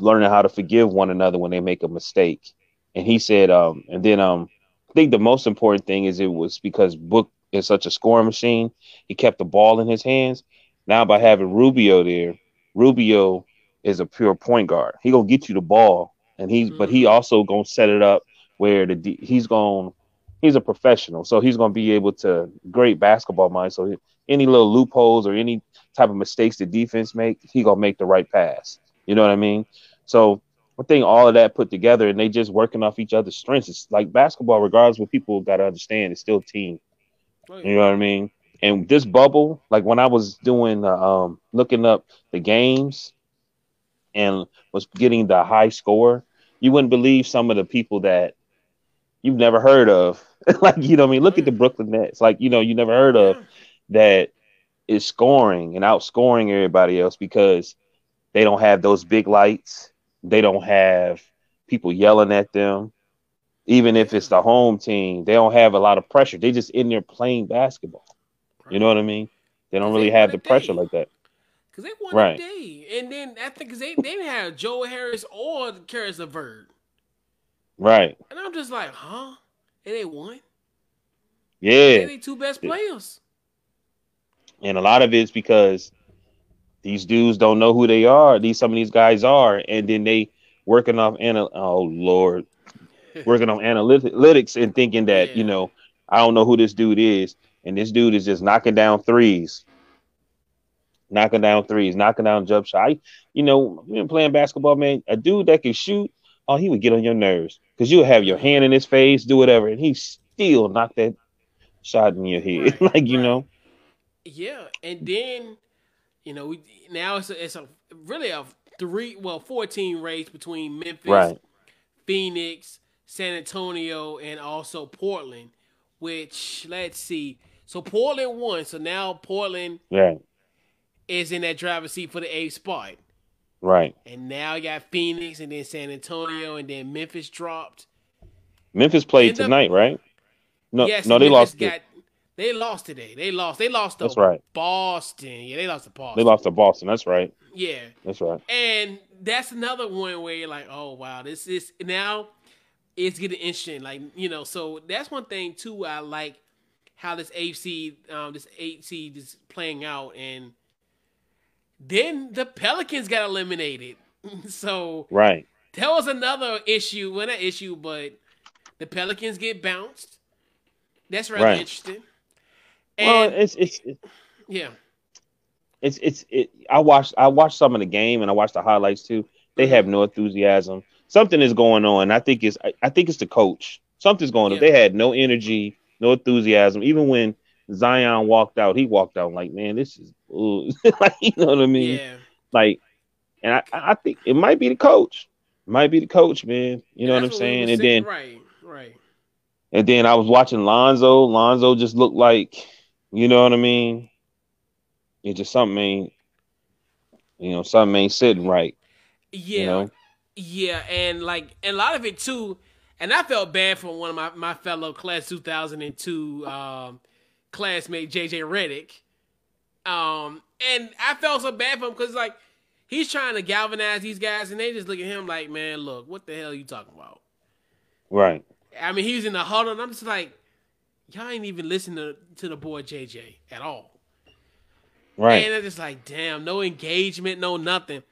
Speaker 3: learning how to forgive one another when they make a mistake. And he said, um, and then um, I think the most important thing is it was because Book is such a scoring machine. He kept the ball in his hands. Now by having Rubio there, Rubio is a pure point guard. He gonna get you the ball, and he's but he also gonna set it up where the he's gonna he's a professional, so he's gonna be able to great basketball mind. So any little loopholes or any type of mistakes the defense make, he gonna make the right pass. You know what I mean? So I think all of that put together, and they just working off each other's strengths. It's like basketball, regardless what people got to understand, it's still team. You know what I mean? And this bubble, like when I was doing, uh, um, looking up the games and was getting the high score, you wouldn't believe some of the people that you've never heard of. like, you know what I mean? Look at the Brooklyn Nets. Like, you know, you never heard of that is scoring and outscoring everybody else because they don't have those big lights. They don't have people yelling at them. Even if it's the home team, they don't have a lot of pressure. They just in there playing basketball. You know what I mean? They don't really have the pressure like that.
Speaker 2: Because they won
Speaker 3: Right.
Speaker 2: a day. And then I think they, they didn't have Joe Harris or Caris LeVert.
Speaker 3: Right.
Speaker 2: And I'm just like, huh? And they won?
Speaker 3: Yeah.
Speaker 2: They they two best players.
Speaker 3: And a lot of it's because these dudes don't know who they are. These some of these guys are, and then they working off anal. Oh Lord, working on analytics and thinking that
Speaker 2: Yeah.
Speaker 3: you know I don't know who this dude is, and this dude is just knocking down threes, knocking down threes, knocking down jump shot. I, you know, you been playing basketball, man. A dude that can shoot, oh, he would get on your nerves because you'll have your hand in his face, do whatever, and he still knock that shot in your head,
Speaker 2: Right,
Speaker 3: like you
Speaker 2: right.
Speaker 3: know.
Speaker 2: Yeah, and then you know we now it's a, it's a really a three well fourteen race between Memphis,
Speaker 3: Right.
Speaker 2: Phoenix, San Antonio, and also Portland. Which let's see, so Portland won, so now Portland
Speaker 3: Right.
Speaker 2: Is in that driver's seat for the eighth spot,
Speaker 3: Right.
Speaker 2: and now you got Phoenix, and then San Antonio, and then Memphis dropped.
Speaker 3: Memphis played
Speaker 2: End up-
Speaker 3: tonight, right? No,
Speaker 2: yes,
Speaker 3: no, they
Speaker 2: Memphis
Speaker 3: lost.
Speaker 2: Got, they lost today. They lost. They lost to
Speaker 3: That's right.
Speaker 2: Boston. Yeah, they lost to Boston.
Speaker 3: They lost to Boston. That's right.
Speaker 2: Yeah.
Speaker 3: That's right.
Speaker 2: And that's another one where you're like, oh wow, this is now it's getting interesting. Like, you know, so that's one thing too I like how this AFC um this eight seed is playing out and then the Pelicans got eliminated. so
Speaker 3: Right.
Speaker 2: that was another issue. Well not issue, but the Pelicans get bounced. That's rather
Speaker 3: Right.
Speaker 2: interesting.
Speaker 3: well, it's it's it's
Speaker 2: yeah.
Speaker 3: it's it's it. I watched I watched some of the game and I watched the highlights too. They have no enthusiasm. Something is going on. I think it's I, I think it's the coach. Something's going on. They had no energy, no enthusiasm. Even when Zion walked out, he walked out like, man, this is ooh. like you know what I mean.
Speaker 2: Yeah.
Speaker 3: Like, and I I think it might be the coach. It might be the coach, man. You know what I'm
Speaker 2: we
Speaker 3: saying? And
Speaker 2: saying.
Speaker 3: then
Speaker 2: right, right.
Speaker 3: And then I was watching Lonzo. Lonzo just looked like, you know what I mean? It just something ain't, you know, something ain't sitting right.
Speaker 2: Yeah.
Speaker 3: You know?
Speaker 2: Yeah, and like and a lot of it too, and I felt bad for one of my, my fellow class 2002 um, classmate JJ Redick. Um, and I felt so bad for him because like he's trying to galvanize these guys, and they just look at him like, man, look, what the hell are you talking about?
Speaker 3: Right.
Speaker 2: I mean, he's in the huddle, and I'm just like, y'all ain't even listening to, to the boy JJ at all.
Speaker 3: Right.
Speaker 2: And it's just like, damn, no engagement, no nothing.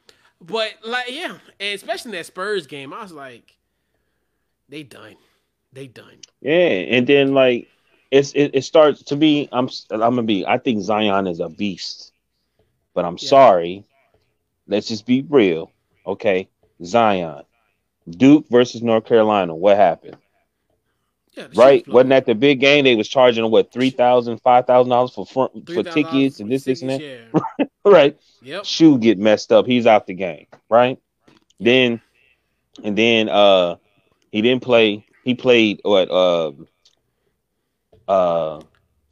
Speaker 2: But like, yeah, and especially in that Spurs game, I was like, they done, they done.
Speaker 3: yeah. And then like it's it, it starts to be I'm I'm gonna be I think Zion is a beast. But I'm
Speaker 2: Yeah.
Speaker 3: sorry. Let's just be real. Okay. Zion. Duke versus North Carolina. What happened?
Speaker 2: Yeah,
Speaker 3: Right? Wasn't that the big game? They was charging what three thousand, five thousand dollars for front for tickets and this, this, and that.
Speaker 2: tickets,
Speaker 3: Right.
Speaker 2: Yeah. Yep.
Speaker 3: shoe get messed up, he's out the game, right? Then and then uh he didn't play. He played what uh uh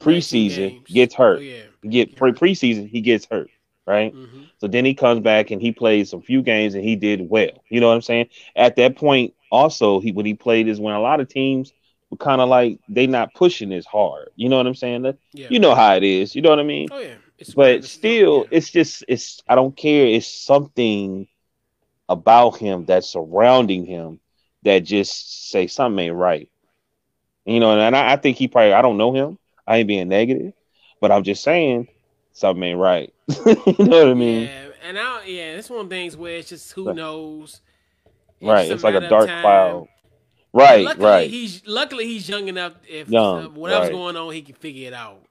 Speaker 3: preseason gets
Speaker 2: Oh
Speaker 3: hurt.
Speaker 2: yeah.
Speaker 3: Get pre preseason he gets hurt, right?
Speaker 2: hmm
Speaker 3: So then he comes back and he plays some few games and he did well. You know what I'm saying? At that point, also he when he played is when a lot of teams were kind of like they not pushing as hard. You know what I'm saying? That-
Speaker 2: Yeah.
Speaker 3: You know how it is. You know what I mean?
Speaker 2: Oh yeah. It's
Speaker 3: but still
Speaker 2: yeah.
Speaker 3: it's just it's i don't care it's something about him that's surrounding him that just say something ain't right you know and I, I think he probably i don't know him i ain't being negative but i'm just saying something ain't right you know what i mean
Speaker 2: Yeah, and I yeah, it's one of things where it's just who knows.
Speaker 3: right it's like a dark cloud right
Speaker 2: luckily,
Speaker 3: right
Speaker 2: He's luckily he's young enough. If
Speaker 3: Young,
Speaker 2: uh, whatever's
Speaker 3: right.
Speaker 2: going on, he can figure it out.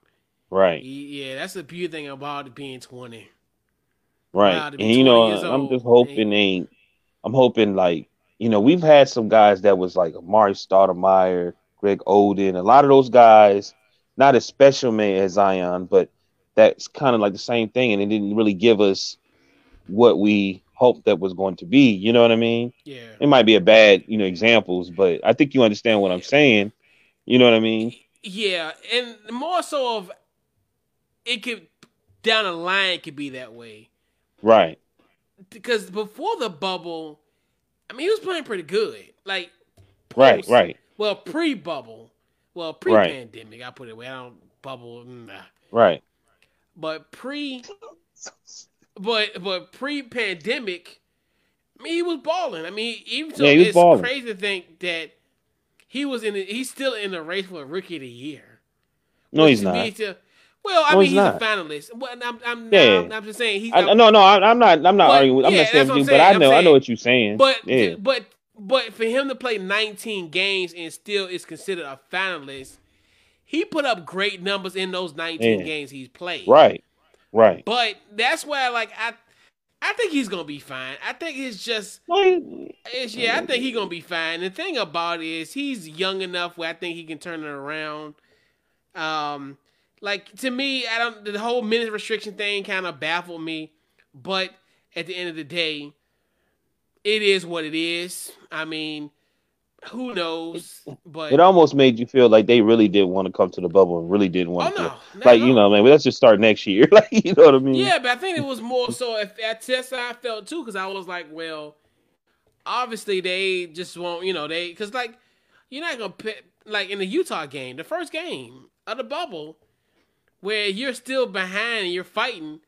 Speaker 3: right
Speaker 2: He, yeah, that's the beauty thing about being twenty.
Speaker 3: right
Speaker 2: Wow, to be
Speaker 3: and you know i'm
Speaker 2: old,
Speaker 3: just hoping ain't i'm hoping like you know we've had some guys that was like Amar'e Stoudemire, greg oden a lot of those guys not as special man as zion but that's kind of like the same thing and it didn't really give us what we hoped that was going to be you know what i mean?
Speaker 2: Yeah,
Speaker 3: it might be a bad you know examples but i think you understand what i'm saying you know what i mean?
Speaker 2: Yeah, and more so of it could down the line it could be that way.
Speaker 3: Right.
Speaker 2: Because before the bubble, I mean he was playing pretty good. Like
Speaker 3: right right
Speaker 2: Well, pre-bubble, well pre-pandemic, I put it away. I don't bubble. Nah.
Speaker 3: right
Speaker 2: But pre, but but pre pandemic, I mean, he was balling. I mean, even so,
Speaker 3: Yeah,
Speaker 2: it's
Speaker 3: balling.
Speaker 2: crazy to think that he was in. The, he's still in the race for rookie of the year.
Speaker 3: No, he's not.
Speaker 2: to- well, I
Speaker 3: No,
Speaker 2: mean,
Speaker 3: he's
Speaker 2: he's, a finalist. Well, I'm, I'm,
Speaker 3: Yeah.
Speaker 2: I'm, I'm just saying he's.
Speaker 3: I, no, no, I'm not. I'm not
Speaker 2: But,
Speaker 3: arguing. With, I'm not saying
Speaker 2: that's
Speaker 3: with
Speaker 2: what
Speaker 3: you,
Speaker 2: I'm
Speaker 3: but I know. I know what you're saying.
Speaker 2: But but but for him to play 19 games and still is considered a finalist, he put up great numbers in those 19
Speaker 3: Yeah.
Speaker 2: games he's played.
Speaker 3: right, right.
Speaker 2: But that's why, like, I I think he's gonna be fine. I think it's just it's yeah. I think he's gonna be fine. The thing about it is he's young enough where I think he can turn it around. Um, like to me, I don't. The whole minute restriction thing kind of baffled me, but at the end of the day, it is what it is. I mean, who knows? But
Speaker 3: It almost made you feel like they really did want to come to the bubble and really didn't
Speaker 2: oh
Speaker 3: want
Speaker 2: no,
Speaker 3: to.
Speaker 2: not
Speaker 3: Like you know, man. Let's just start next year. like you know what I mean?
Speaker 2: Yeah, but I think it was more so if at test I felt too because I was like, well, obviously they just won't, you know, they because like you're not gonna pit, like in the Utah game, the first game of the bubble, where you're still behind and you're fighting,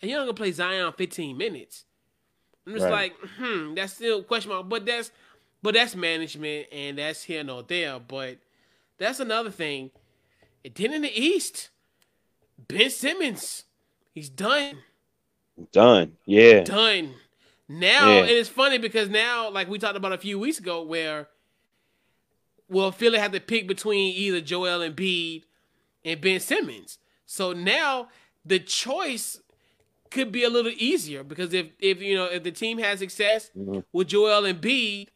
Speaker 2: and you're not gonna play Zion 15 minutes. I'm just
Speaker 3: Right.
Speaker 2: like, hmm, that's still question mark, but that's but that's management and that's here nor there. But that's another thing. And then in the East, Ben Simmons, he's done
Speaker 3: Done. Yeah.
Speaker 2: done. Now,
Speaker 3: Yeah.
Speaker 2: and it's funny because now, like we talked about a few weeks ago, where well, Philly had to pick between either Joel and Embiid and Ben Simmons. So now the choice could be a little easier because if if you know if the team has success
Speaker 3: Mhm.
Speaker 2: with Joel and Embiid,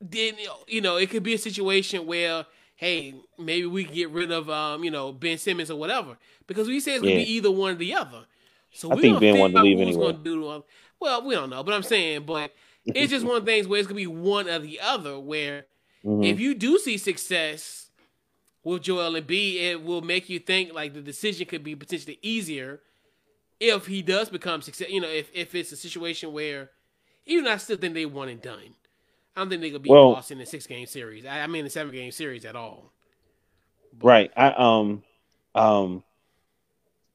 Speaker 2: then you know it could be a situation where hey maybe we can get rid of um you know Ben Simmons or whatever because we said it's gonna
Speaker 3: Yeah.
Speaker 2: be either one or the other. So
Speaker 3: I
Speaker 2: we
Speaker 3: think Ben wanted to leave anyway.
Speaker 2: Gonna do well, we don't know, but I'm saying, but it's just one of the things where it's gonna be one or the other. Where
Speaker 3: Mhm.
Speaker 2: if you do see success with Joel and B, it will make you think like the decision could be potentially easier if he does become success. You know, if if it's a situation where even I still think they won and done. I don't think they could beat
Speaker 3: Well-
Speaker 2: Boston in a six game series. I, I mean, a seven game series at all.
Speaker 3: Right. I um um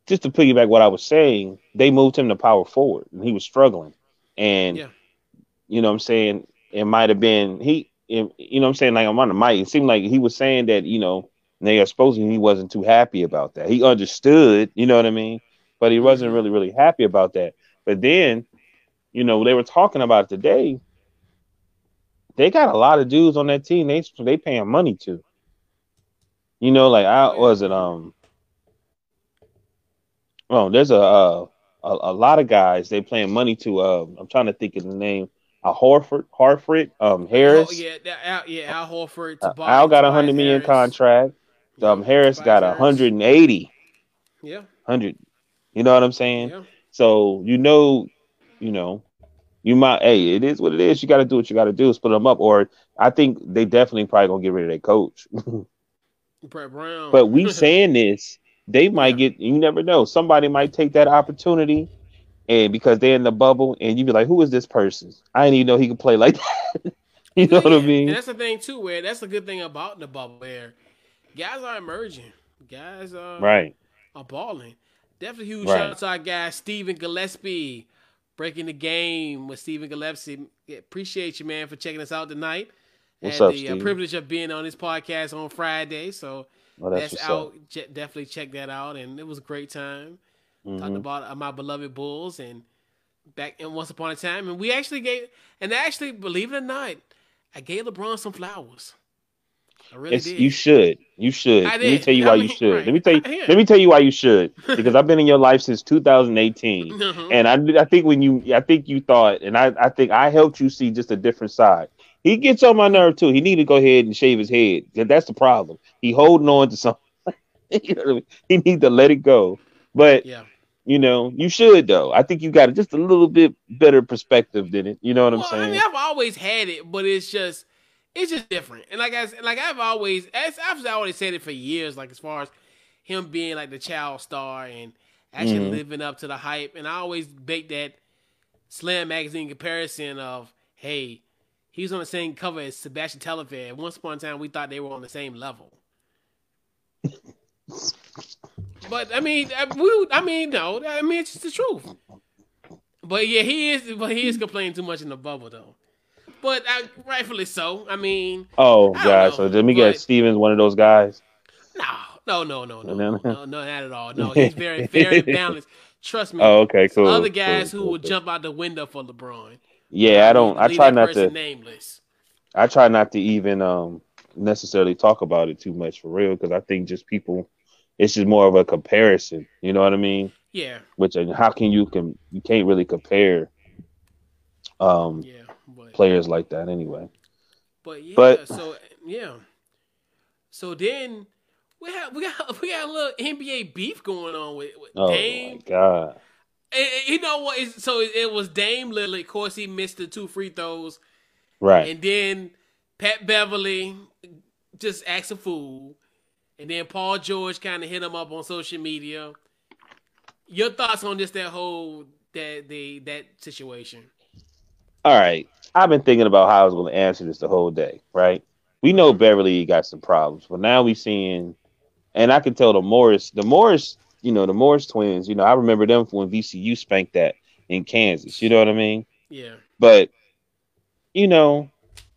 Speaker 3: just to piggyback what I was saying, they moved him to power forward and he was struggling. And
Speaker 2: Yeah.
Speaker 3: you know what I'm saying, it might have been he it- you know what I'm saying, like I'm on the mic. It seemed like he was saying that, you know, they are supposing he wasn't too happy about that. He understood, you know what I mean? But he wasn't really, really happy about that. But then, you know, they were talking about it today. They got a lot of dudes on that team. They they paying money to. You know, like I
Speaker 2: Oh,
Speaker 3: was it um. Oh, there's a uh, a, a lot of guys they paying money to. Uh, I'm trying to think of the name. A Horford, Harford, um, Harris.
Speaker 2: Oh, yeah, that, Al, yeah, Al Horford.
Speaker 3: Uh,
Speaker 2: Tobias,
Speaker 3: Al got a hundred million
Speaker 2: Harris.
Speaker 3: contract. Um, Harris
Speaker 2: Tobias
Speaker 3: got a hundred and eighty.
Speaker 2: Yeah,
Speaker 3: Hundred. You know what I'm saying?
Speaker 2: yeah.
Speaker 3: So you know, you know, you might. Hey, it is what it is. You got to do what you got to do. Split them up. Or I think they definitely probably gonna get rid of their coach.
Speaker 2: Brett Brown.
Speaker 3: but we saying this, they might get. You never know. Somebody might take that opportunity, and because they're in the bubble, and you be like, "Who is this person? I didn't even know he could play like that." you know what I mean?
Speaker 2: And that's the thing too, where that's the good thing about the bubble, where guys are emerging, guys are
Speaker 3: Right.
Speaker 2: are balling. Definitely huge
Speaker 3: Right.
Speaker 2: shout out to our guy Stephen Gillespie, breaking the game with Stephen Gillespie. Appreciate you, man, for checking us out tonight.
Speaker 3: What's up,
Speaker 2: the uh, privilege of being on this podcast on Friday, so
Speaker 3: Well, that's,
Speaker 2: that's, out. Je- definitely check that out, and it was a great time.
Speaker 3: Mhm.
Speaker 2: talking about uh, my beloved Bulls and back in once upon a time, and we actually gave and actually believe it or not, I gave LeBron some flowers. Really
Speaker 3: you should. You should. Let me tell you why you should. Let me tell you. Let me tell you why you should. Because I've been in your life since 2018,
Speaker 2: Mhm.
Speaker 3: and I, I think when you, I think you thought, and I, I think I helped you see just a different side. He gets on my nerve too. He need to go ahead and shave his head. That's the problem. He holding on to something. you know I mean? He need to let it go. But
Speaker 2: yeah.
Speaker 3: you know, you should though. I think you got just a little bit better perspective than it. You know what I'm saying?
Speaker 2: I mean, I've always had it, but it's just it's just different. And like I s- like I've always as I've always said it for years. Like as far as him being like the child star and actually
Speaker 3: Mhm.
Speaker 2: living up to the hype, and I always make that Slam magazine comparison of hey. He was on the same cover as Sebastian Telfair. Once upon a time, we thought they were on the same level. but but I mean, I, we, I mean, no, I mean it's just the truth. But yeah, he is, but he is complaining too much in the bubble though. But rightfully so. I mean,
Speaker 3: Oh god, so let me
Speaker 2: but-
Speaker 3: get Stevens one of those guys.
Speaker 2: no, no, no, no, no,
Speaker 3: No,
Speaker 2: no,
Speaker 3: no.
Speaker 2: no, not at all. No, he's very, very balanced. Trust me.
Speaker 3: Oh, okay, cool.
Speaker 2: Other guys
Speaker 3: cool,
Speaker 2: who
Speaker 3: cool,
Speaker 2: will
Speaker 3: cool.
Speaker 2: jump out the window for LeBron.
Speaker 3: Yeah, I don't. I try not to.
Speaker 2: Nameless.
Speaker 3: I try not to even um necessarily talk about it too much for real because I think just people, it's just more of a comparison. You know what I mean?
Speaker 2: Yeah,
Speaker 3: Which and how can you can you can't really compare um
Speaker 2: yeah,
Speaker 3: players like that anyway.
Speaker 2: but yeah.
Speaker 3: but-
Speaker 2: so yeah. So then we have we got we got a little NBA beef going on with, with
Speaker 3: Oh
Speaker 2: Dame.
Speaker 3: my god!
Speaker 2: And- you know what? So it was Dame Lillard. Of course, he missed the two free throws,
Speaker 3: Right.
Speaker 2: and then Pat Beverley just acts a fool, and then Paul George kind of hit him up on social media. Your thoughts on just that whole that the that situation?
Speaker 3: All right. I've been thinking about how I was going to answer this the whole day. Right. We know Beverley got some problems, but now we seeing, and I can tell the Morris, the Morris, you know, the Morris twins. You know, I remember them from when VCU spanked that in Kansas. You know what I mean?
Speaker 2: Yeah,
Speaker 3: But you know,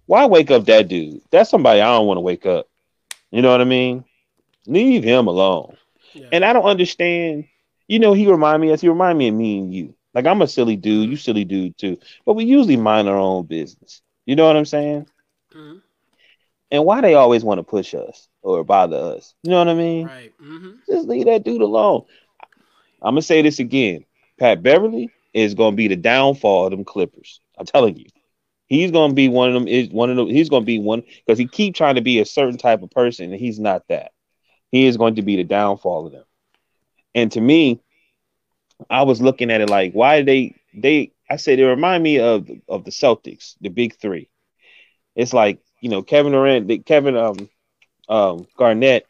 Speaker 3: why wake up that dude? That's somebody I don't want to wake up. You know what I mean? Leave him alone.
Speaker 2: yeah.
Speaker 3: And I don't understand. You know, he remind me as he remind me of me and you. Like I'm a silly dude, you silly dude too. But we usually mind our own business. You know what I'm saying?
Speaker 2: Mhm.
Speaker 3: And why they always want to push us or bother us? You know what I mean?
Speaker 2: right. hmm
Speaker 3: Just leave that dude alone. I'm gonna say this again. Pat Beverley is gonna be the downfall of them Clippers. I'm telling you. He's gonna be one of them. Is one of them. He's gonna be one because he keep trying to be a certain type of person, and he's not that. He is going to be the downfall of them. And to me, I was looking at it like, why they they? I said they remind me of of the Celtics, the big three. It's like you know Kevin Durant, Kevin um um Garnett.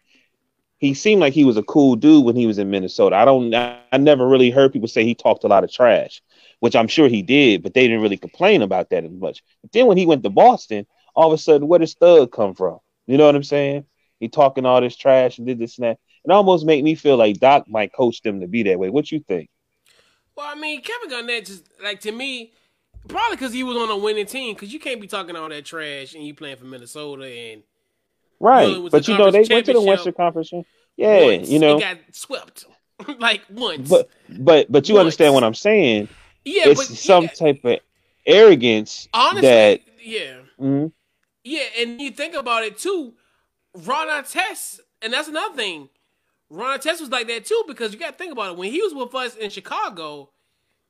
Speaker 3: He seemed like he was a cool dude when he was in Minnesota. I don't. I, I never really heard people say he talked a lot of trash, which I'm sure he did, but they didn't really complain about that as much. But then when he went to Boston, all of a sudden, where does Thug come from? You know what I'm saying? He talking all this trash and did this and that. It almost made me feel like Doc might coach them to be that way. What you think?
Speaker 2: Well, I mean, Kevin Garnett just like to me, probably because he was on a winning team. Because you can't be talking all that trash and you playing for Minnesota and
Speaker 3: Right. but you know, they went to the Western Conference. Yeah,
Speaker 2: once
Speaker 3: you know.
Speaker 2: got swept like once.
Speaker 3: But but but you
Speaker 2: Once.
Speaker 3: understand what I'm saying?
Speaker 2: yeah,
Speaker 3: it's
Speaker 2: but
Speaker 3: some
Speaker 2: yeah,
Speaker 3: type of arrogance
Speaker 2: honestly,
Speaker 3: that
Speaker 2: yeah,
Speaker 3: Mhm.
Speaker 2: yeah, and you think about it too. Ron Artest, and that's another thing. Ron Artest was like that too because you got to think about it. When he was with us in Chicago,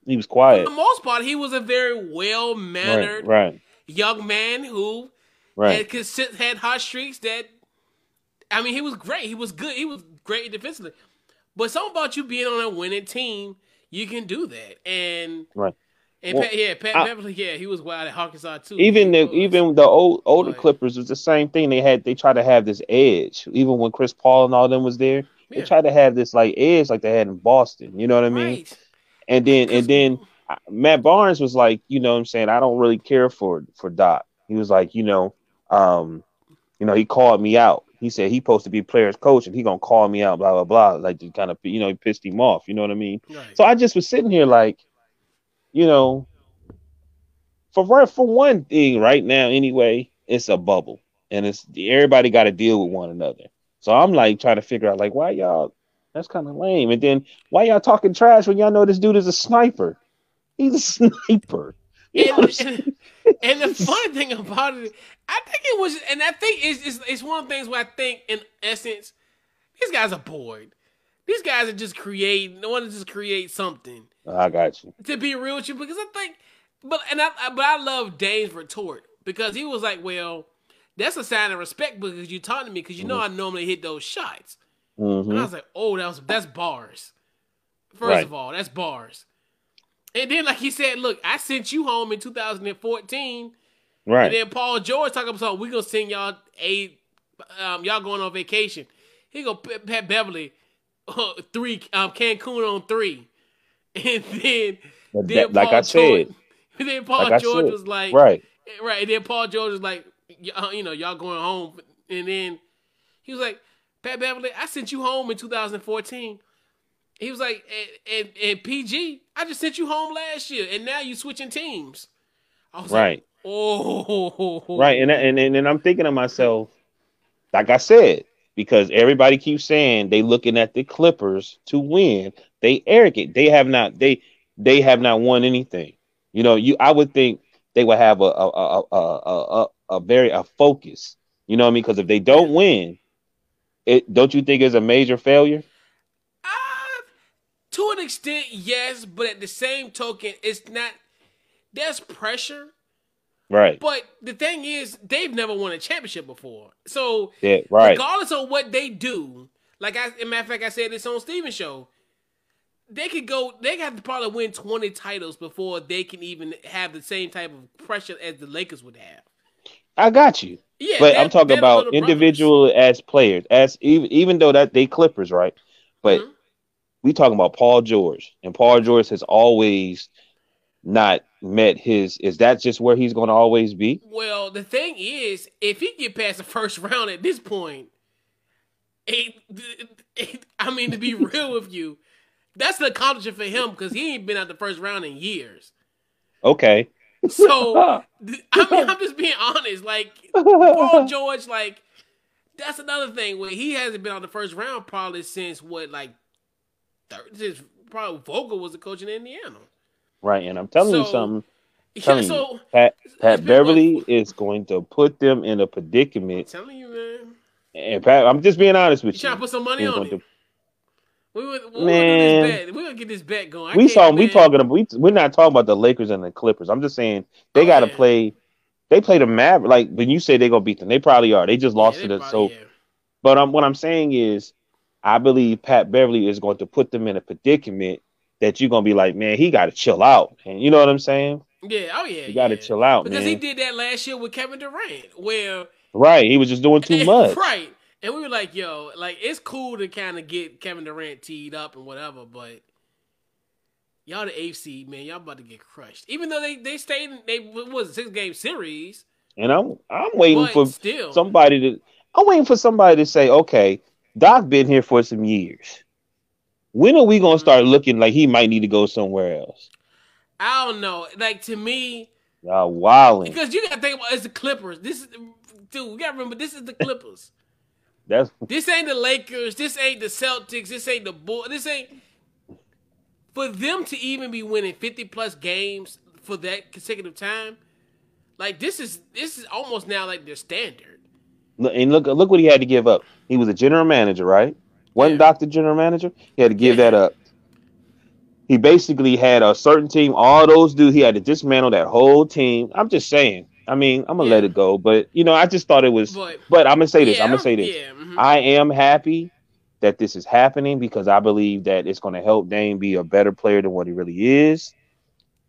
Speaker 3: he was quiet.
Speaker 2: for the most part, he was a very well mannered
Speaker 3: right,
Speaker 2: young man who
Speaker 3: right.
Speaker 2: had had hot streaks that I mean he was great. He was good. He was great defensively. But something about you being on a winning team, you can do that. And
Speaker 3: Right.
Speaker 2: and
Speaker 3: Well,
Speaker 2: Pat, yeah, Pat
Speaker 3: I-
Speaker 2: Beverley, yeah, he was wild at Arkansas too.
Speaker 3: Even the even the old older
Speaker 2: Right.
Speaker 3: Clippers was the same thing. They had they tried to have this edge. Even when Chris Paul and all them was there, they
Speaker 2: Yeah.
Speaker 3: tried to have this like edge like they had in Boston. You know what I mean?
Speaker 2: right.
Speaker 3: And then and then Matt Barnes was like, you know what I'm saying, I don't really care for for Doc. He was like, you know, um, you know, he called me out. He said he supposed to be players coach and he gonna call me out, blah blah blah. Like to kind of you know, he pissed him off, you know what I mean?
Speaker 2: right.
Speaker 3: So I just was sitting here like, you know, for for one thing right now anyway, it's a bubble. And it's everybody gotta deal with one another. So I'm like trying to figure out like why y'all that's kind of lame. And then why y'all talking trash when y'all know this dude is a sniper? He's a sniper. You know what I'm
Speaker 2: and, and, and the funny thing about it, I think it was, and I think it's, it's, it's one of the things where I think, in essence, these guys are bored. These guys are just creating, they want to just create something.
Speaker 3: I got you.
Speaker 2: to be real with you because I think, but and I- but I love Dame's retort because he was like, well, that's a sign of respect because you talking to me because you know I normally hit those shots. And I
Speaker 3: hmm
Speaker 2: was like, oh, that was that's bars. First
Speaker 3: Right.
Speaker 2: of all, that's bars. And then like he said, look, I sent you home in 2014, and
Speaker 3: Right.
Speaker 2: And then Paul George talking about something. We gonna send y'all a, um, y'all going on vacation. He go Pat Beverley, uh, three um Cancun on three, and then
Speaker 3: But
Speaker 2: then
Speaker 3: that- like
Speaker 2: Paul
Speaker 3: I said,
Speaker 2: George, then Paul
Speaker 3: like
Speaker 2: George
Speaker 3: said,
Speaker 2: was like,
Speaker 3: right.
Speaker 2: right, and then Paul George was like, uh, you know, y'all going home, and then he was like, Pat Beverley, I sent you home in 2014. He was like, and, and, and PG, I just sent you home last year, and now you switching teams. I was
Speaker 3: Right.
Speaker 2: like, oh,
Speaker 3: Right. And and and, and I'm thinking to myself, like I said, because everybody keeps saying they looking at the Clippers to win. They arrogant. They have not they they have not won anything. You know, you I would think they would have a a a a a, a, very a focus. You know what I mean? Because if they don't win, it don't you think it's a major failure?
Speaker 2: Uh, to an extent, yes, but at the same token, it's not. There's pressure,
Speaker 3: Right.
Speaker 2: but the thing is, they've never won a championship before. So,
Speaker 3: Yeah, right.
Speaker 2: regardless of what they do, like I, as a matter of fact, I said this on Steven's show, they could go. They have to probably win twenty titles before they can even have the same type of pressure as the Lakers would have.
Speaker 3: I got you.
Speaker 2: Yeah,
Speaker 3: but
Speaker 2: they're-
Speaker 3: I'm talking about
Speaker 2: little brothers.
Speaker 3: individual as players, as even even though that they Clippers, right? But
Speaker 2: Mhm.
Speaker 3: we talking about Paul George, and Paul George has always not met his. Is that just where he's going to always be?
Speaker 2: Well, the thing is, if he get past the first round at this point, it, it- I mean, to be real with you, that's an accomplishment for him because he ain't been out the first round in years.
Speaker 3: Okay.
Speaker 2: So, I mean, I'm just being honest. Like Paul George, like that's another thing where he hasn't been on the first round probably since what, like, third, since probably Vogel was the coach in Indiana.
Speaker 3: right, and I'm telling you
Speaker 2: So-
Speaker 3: something.
Speaker 2: Yeah,
Speaker 3: Telling you,
Speaker 2: so
Speaker 3: Pat Pat
Speaker 2: Beverley
Speaker 3: is going to put them in a
Speaker 2: I'm
Speaker 3: predicament.
Speaker 2: telling you, man,
Speaker 3: And Pat, I'm just being honest with you.
Speaker 2: trying to put some money
Speaker 3: He's
Speaker 2: on it.
Speaker 3: to-
Speaker 2: We would, we
Speaker 3: Man.
Speaker 2: do this bet. We're gonna get this bet going. I
Speaker 3: we saw we talking about we we're not talking about the Lakers and the Clippers. I'm just saying they
Speaker 2: Oh,
Speaker 3: got to
Speaker 2: yeah.
Speaker 3: play. They play the Maverick. Like when you say they gonna beat them, they probably are. They just
Speaker 2: Yeah,
Speaker 3: lost
Speaker 2: they
Speaker 3: to the so.
Speaker 2: yeah.
Speaker 3: But um, what I'm saying is, I believe Pat Beverley is going to put them in a predicament that you're gonna be like, man, he got to chill out, and you know what I'm saying?
Speaker 2: Yeah, oh yeah,
Speaker 3: You got to
Speaker 2: yeah.
Speaker 3: chill out,
Speaker 2: because
Speaker 3: man.
Speaker 2: he did that last year with Kevin Durant, where
Speaker 3: right, he was just doing too much.
Speaker 2: right? And we were like, yo, like it's cool to kind of get Kevin Durant teed up and whatever, but y'all the seed, man, y'all about to get crushed. Even though they they stayed, in, they what was a six game series,
Speaker 3: And I'm I'm waiting for
Speaker 2: still,
Speaker 3: somebody to. I'm waiting for somebody to say, okay, Doc been here for some years. When are we gonna start mm-hmm. looking like he might need to go somewhere else?
Speaker 2: I don't know. Like to me,
Speaker 3: Y'all wilding.
Speaker 2: because you got to think about it's the Clippers. This is dude. You got to remember this is the Clippers.
Speaker 3: That's
Speaker 2: This ain't the Lakers. This ain't the Celtics. This ain't the Bulls. This ain't for them to even be winning fifty plus games for that consecutive time. Like this is this is almost now like their standard.
Speaker 3: and look look what he had to give up. He was a general manager, right? Wasn't
Speaker 2: Yeah.
Speaker 3: Doctor general manager? He had to give
Speaker 2: Yeah.
Speaker 3: that up. He basically had a certain team. All those dudes, he had to dismantle that whole team. I'm just saying. I mean, I'm gonna let it go, but you know, I just thought it was.
Speaker 2: But
Speaker 3: But I'm gonna say this.
Speaker 2: yeah,
Speaker 3: I'm gonna say this.
Speaker 2: Yeah, mhm.
Speaker 3: I am happy that this is happening because I believe that it's going to help Dame be a better player than what he really is,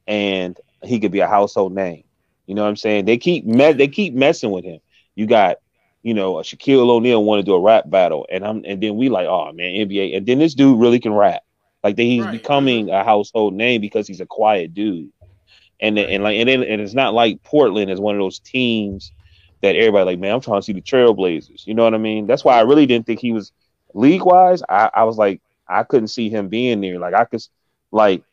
Speaker 3: and he could be a household name. You know what I'm saying? They keep me- they keep messing with him. You got, you know, a Shaquille O'Neal want to do a rap battle, and I'm and then we like, oh man, NBA, and then this dude really can rap. Like that he's
Speaker 2: Right,
Speaker 3: becoming a household name because he's a quiet dude, and and like and then and it's not like Portland is one of those teams that everybody like, man, I'm trying to see the Trailblazers. You know what I mean? That's why I really didn't think he was league wise. I, I was like, I couldn't see him being there. Like I could, like,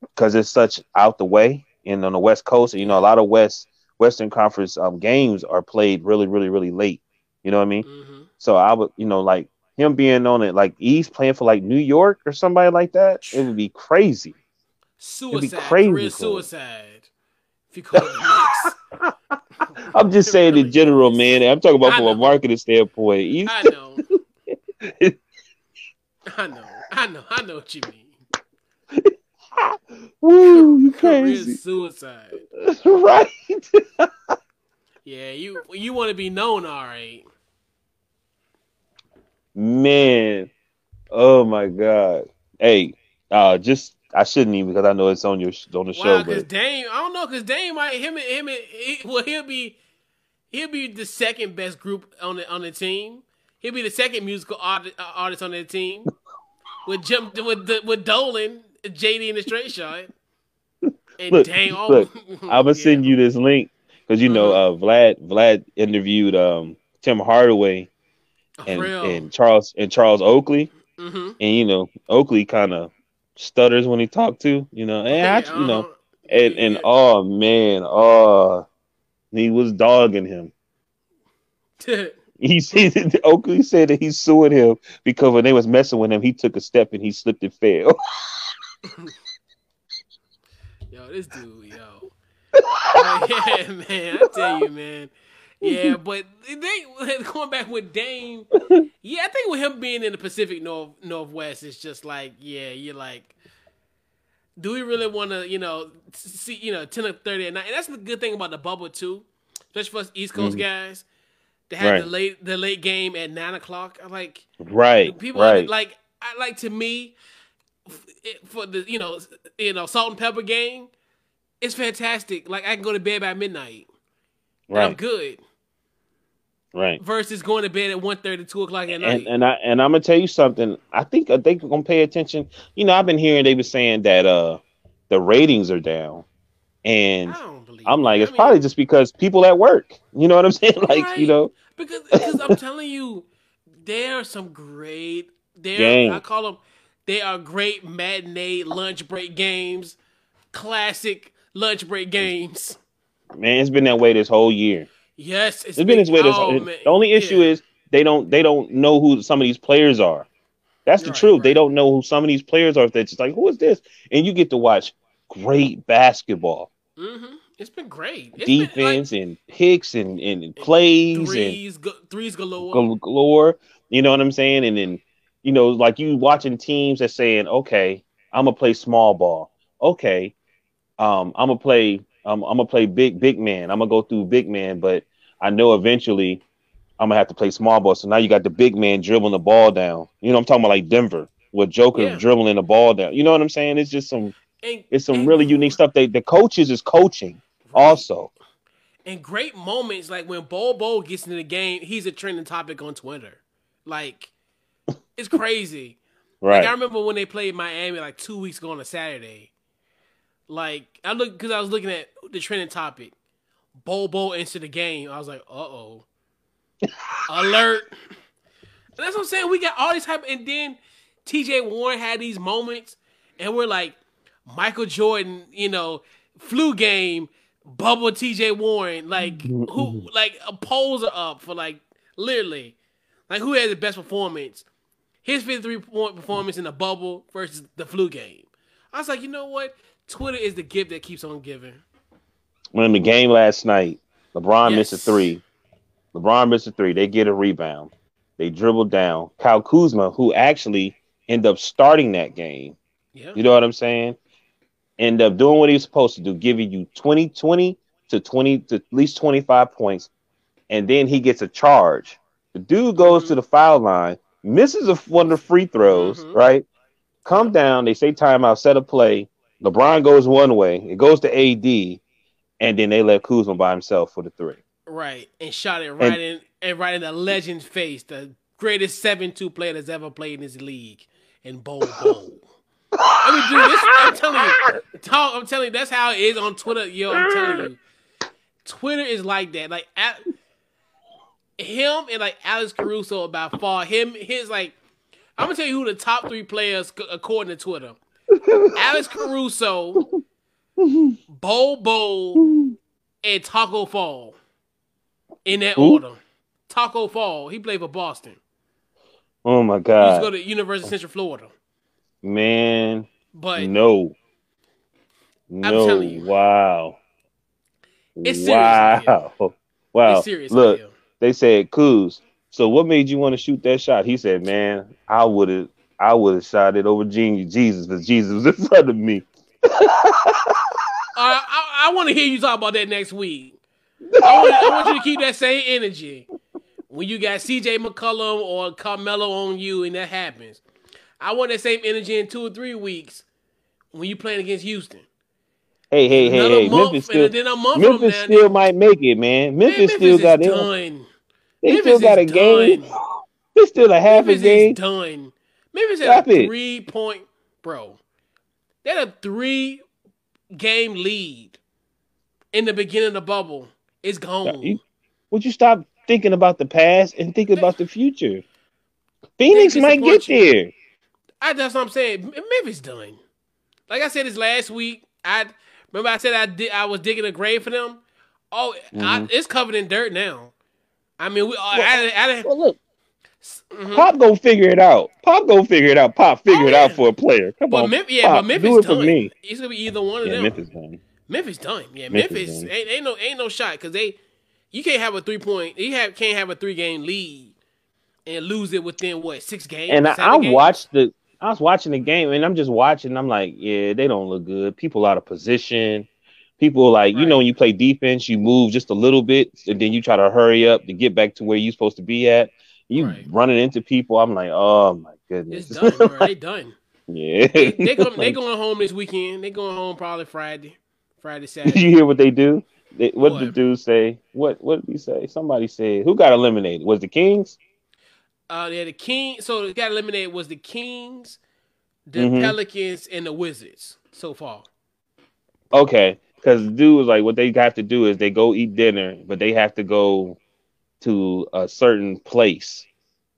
Speaker 3: because it's such out the way and on the West Coast. You know, a lot of West Western Conference um, games are played really, really, really late. You know what I mean?
Speaker 2: Mhm.
Speaker 3: So I would, you know, like him being on it, like East playing for like New York or somebody like that, it would be crazy.
Speaker 2: Suicide,
Speaker 3: crazy
Speaker 2: career suicide. If you call it Knicks.
Speaker 3: I'm just saying in general, man. I'm talking about
Speaker 2: I
Speaker 3: from a marketing standpoint.
Speaker 2: I know. I know. I know. I know what you mean.
Speaker 3: woo, you crazy,
Speaker 2: suicide.
Speaker 3: right?
Speaker 2: Yeah, you you want to be known, all right.
Speaker 3: Man, oh my god. Hey, uh, just I shouldn't even because I know it's on your on the
Speaker 2: Wow,
Speaker 3: show,
Speaker 2: because Dame, I don't know, because Dame might him and him and he, well, he'll be he'll be the second best group on the on the team. He'll be the second musical artist, uh, artist on the team with Jim with the, with Dolan, JD, and the Straight Shot. And
Speaker 3: Look,
Speaker 2: oh,
Speaker 3: look, I'm gonna
Speaker 2: yeah.
Speaker 3: send you this link because you know uh, Vlad Vlad interviewed um Tim Hardaway and and Charles and Charles Oakley.
Speaker 2: Mm-hmm.
Speaker 3: and you know Oakley kind of stutters when he talked to, you know, and I, you know,
Speaker 2: uh-huh.
Speaker 3: and and oh man, oh, he was dogging him. He said Oakley said that he's suing him because when they was messing with him, he took a step and he slipped and fell.
Speaker 2: yo, this dude, yo. Like, yeah, man, I tell you, man. Yeah, but they going back with Dame. Yeah, I think with him being in the Pacific North Northwest, it's just like, yeah, you're like, do we really want to, you know, see, you know, ten or thirty at night? And that's the good thing about the bubble too, especially for us East Coast mm-hmm. guys. They have
Speaker 3: Right.
Speaker 2: the late the late game at nine o'clock. I like
Speaker 3: right,
Speaker 2: people
Speaker 3: right.
Speaker 2: like I like to me for the you know you know salt and pepper game. It's fantastic. Like I can go to bed by midnight. And I'm good.
Speaker 3: Right.
Speaker 2: Versus going to bed at 1.30, 2 o'clock at night.
Speaker 3: And and I and I'm gonna tell you something. I think they gonna pay attention. You know, I've been hearing they were saying that uh the ratings are down, and
Speaker 2: I don't believe.
Speaker 3: I'm like,
Speaker 2: it.
Speaker 3: it's
Speaker 2: I mean,
Speaker 3: probably just because people at work. You know what I'm saying? Like,
Speaker 2: Right.
Speaker 3: you know,
Speaker 2: because because I'm telling you, there are some great. There. I call them. They are great matinee lunch break games, classic lunch break games.
Speaker 3: man, it's been that way this whole year.
Speaker 2: Yes, it's
Speaker 3: It's been this way. This
Speaker 2: oh,
Speaker 3: the only issue
Speaker 2: Yeah.
Speaker 3: is they don't they don't know who some of these players are. That's the
Speaker 2: Right,
Speaker 3: truth. They don't know who some of these players are. They're just like, who is this? And you get to watch great basketball,
Speaker 2: Mm-hmm. It's been great. It's been, like,
Speaker 3: defense, and picks and and plays and
Speaker 2: threes, go, threes galore.
Speaker 3: galore. You know what I'm saying? And then, you know, like you watching teams that saying, okay, I'm gonna play small ball. Okay, um, I'm gonna play. Um, I'm gonna play big big man. I'm gonna go through big man, but I know eventually I'm gonna have to play small ball. So now you got the big man dribbling the ball down. You know, I'm talking about like Denver with Joker
Speaker 2: Yeah.
Speaker 3: dribbling the ball down. You know what I'm saying? It's just some.
Speaker 2: and,
Speaker 3: It's some
Speaker 2: and-
Speaker 3: really unique stuff. They the coaches is coaching also.
Speaker 2: and great moments like when Bol Bol gets into the game, he's a trending topic on Twitter. Like, it's crazy.
Speaker 3: Right.
Speaker 2: Like I remember when they played Miami like two weeks ago on a Saturday. Like I look because I was looking at the trending topic. Bol Bol into the game. I was like, uh oh. Alert. And that's what I'm saying. We got all these type and then TJ Warren had these moments and we're like, Michael Jordan, you know, flu game, bubble TJ Warren. Like who like a polls are up for like literally. Like who had the best performance? his 53 point performance in the bubble versus the flu game. I was like, you know what? Twitter is the gift that keeps on giving.
Speaker 3: when in the game last night, LeBron missed a three. LeBron missed a three. They get a rebound. They dribble down. Kyle Kuzma, who actually end up starting that game,
Speaker 2: Yeah.
Speaker 3: you know what I'm saying? End up doing what he was supposed to do, giving you 20, 20 to 20 to at least 25 points. And then he gets a charge. The dude goes to the foul line, misses a, one of the free throws,
Speaker 2: Mhm.
Speaker 3: right? Come down. They say timeout, set a play. LeBron goes one way. It goes to AD and then they let Kuzma by himself for the three.
Speaker 2: Right. And shot it right
Speaker 3: And-
Speaker 2: in and right in the legend's face, the greatest 7-2 player that's ever played in this league. And Bol Bol. I mean, dude, this, I'm telling you, talk, I'm telling you, that's how it is on Twitter. Yo, I'm telling you, Twitter is like that. Like, at, him and like Alex Caruso about far. Him, his like, I'm gonna tell you who the top three players according to Twitter: Alex Caruso, Bol Bol, and Taco Fall. In that
Speaker 3: Who?
Speaker 2: order. Taco Fall. He played for Boston.
Speaker 3: Oh my
Speaker 2: He used to go to University of Central Florida.
Speaker 3: man!
Speaker 2: But
Speaker 3: No, no!
Speaker 2: telling you.
Speaker 3: Wow!
Speaker 2: It's serious
Speaker 3: wow! Wow!
Speaker 2: it's serious.
Speaker 3: Look, they said, Coos. So what made you want to shoot that shot? He said, "Man, I would have, I would have shot it over Jesus, because Jesus was in front of me."
Speaker 2: I, I, I want to hear you talk about that next week. I want, I want you to keep that same energy when you got CJ McCollum or Carmelo on you and that happens. I want that same energy in two or three weeks when you playing against Houston.
Speaker 3: Hey, hey, hey,
Speaker 2: Another
Speaker 3: hey!
Speaker 2: month,
Speaker 3: Memphis still,
Speaker 2: and then a month
Speaker 3: Memphis
Speaker 2: now,
Speaker 3: still might make it, man. Memphis,
Speaker 2: Memphis
Speaker 3: still got it. They
Speaker 2: Memphis
Speaker 3: still got a
Speaker 2: is
Speaker 3: game.
Speaker 2: done.
Speaker 3: They still a half
Speaker 2: Memphis
Speaker 3: a game.
Speaker 2: is done. Memphis
Speaker 3: Stop
Speaker 2: had a
Speaker 3: it.
Speaker 2: three point, bro. They had a three game lead in the beginning of the bubble. It's gone.
Speaker 3: Would you stop thinking about the past and think about the future? Phoenix might get
Speaker 2: you.
Speaker 3: there.
Speaker 2: I that's what I'm saying. Memphis done. Like I said this last week, I remember I said I did I was digging a grave for them. Oh, mm-hmm. I, it's covered in dirt now. I mean, we. Well, I, I, I,
Speaker 3: well look, mm-hmm. Pop go figure it out. Pop go figure it out. Pop figure oh, it out for a player. Come but on, Mem- yeah, Pop, but Memphis do it done. for me.
Speaker 2: It's gonna be either one of
Speaker 3: yeah,
Speaker 2: them.
Speaker 3: Memphis done.
Speaker 2: Memphis done. Yeah, Memphis, Memphis done. Ain't, ain't no ain't no shot because they you can't have a three point you have can't have a three game lead and lose it within what six games.
Speaker 3: And
Speaker 2: I,
Speaker 3: I watched the I was watching the game and I'm just watching. I'm like, yeah, they don't look good. People out of position. People like, right. you know, when you play defense, you move just a little bit and then you try to hurry up to get back to where you're supposed to be at. You right. running into people. I'm like, oh my goodness.
Speaker 2: It's done, bro. they done.
Speaker 3: Yeah.
Speaker 2: They, they, go, they going home this weekend. They going home probably Friday. Friday, Saturday.
Speaker 3: Did you hear what they do? They, what, what did the dude say? What what did he say? Somebody said who got eliminated? Was the Kings?
Speaker 2: Uh, yeah, the King. So it got eliminated was the Kings, the mm-hmm. Pelicans, and the Wizards so far.
Speaker 3: Okay, because dude was like, what they have to do is they go eat dinner, but they have to go to a certain place,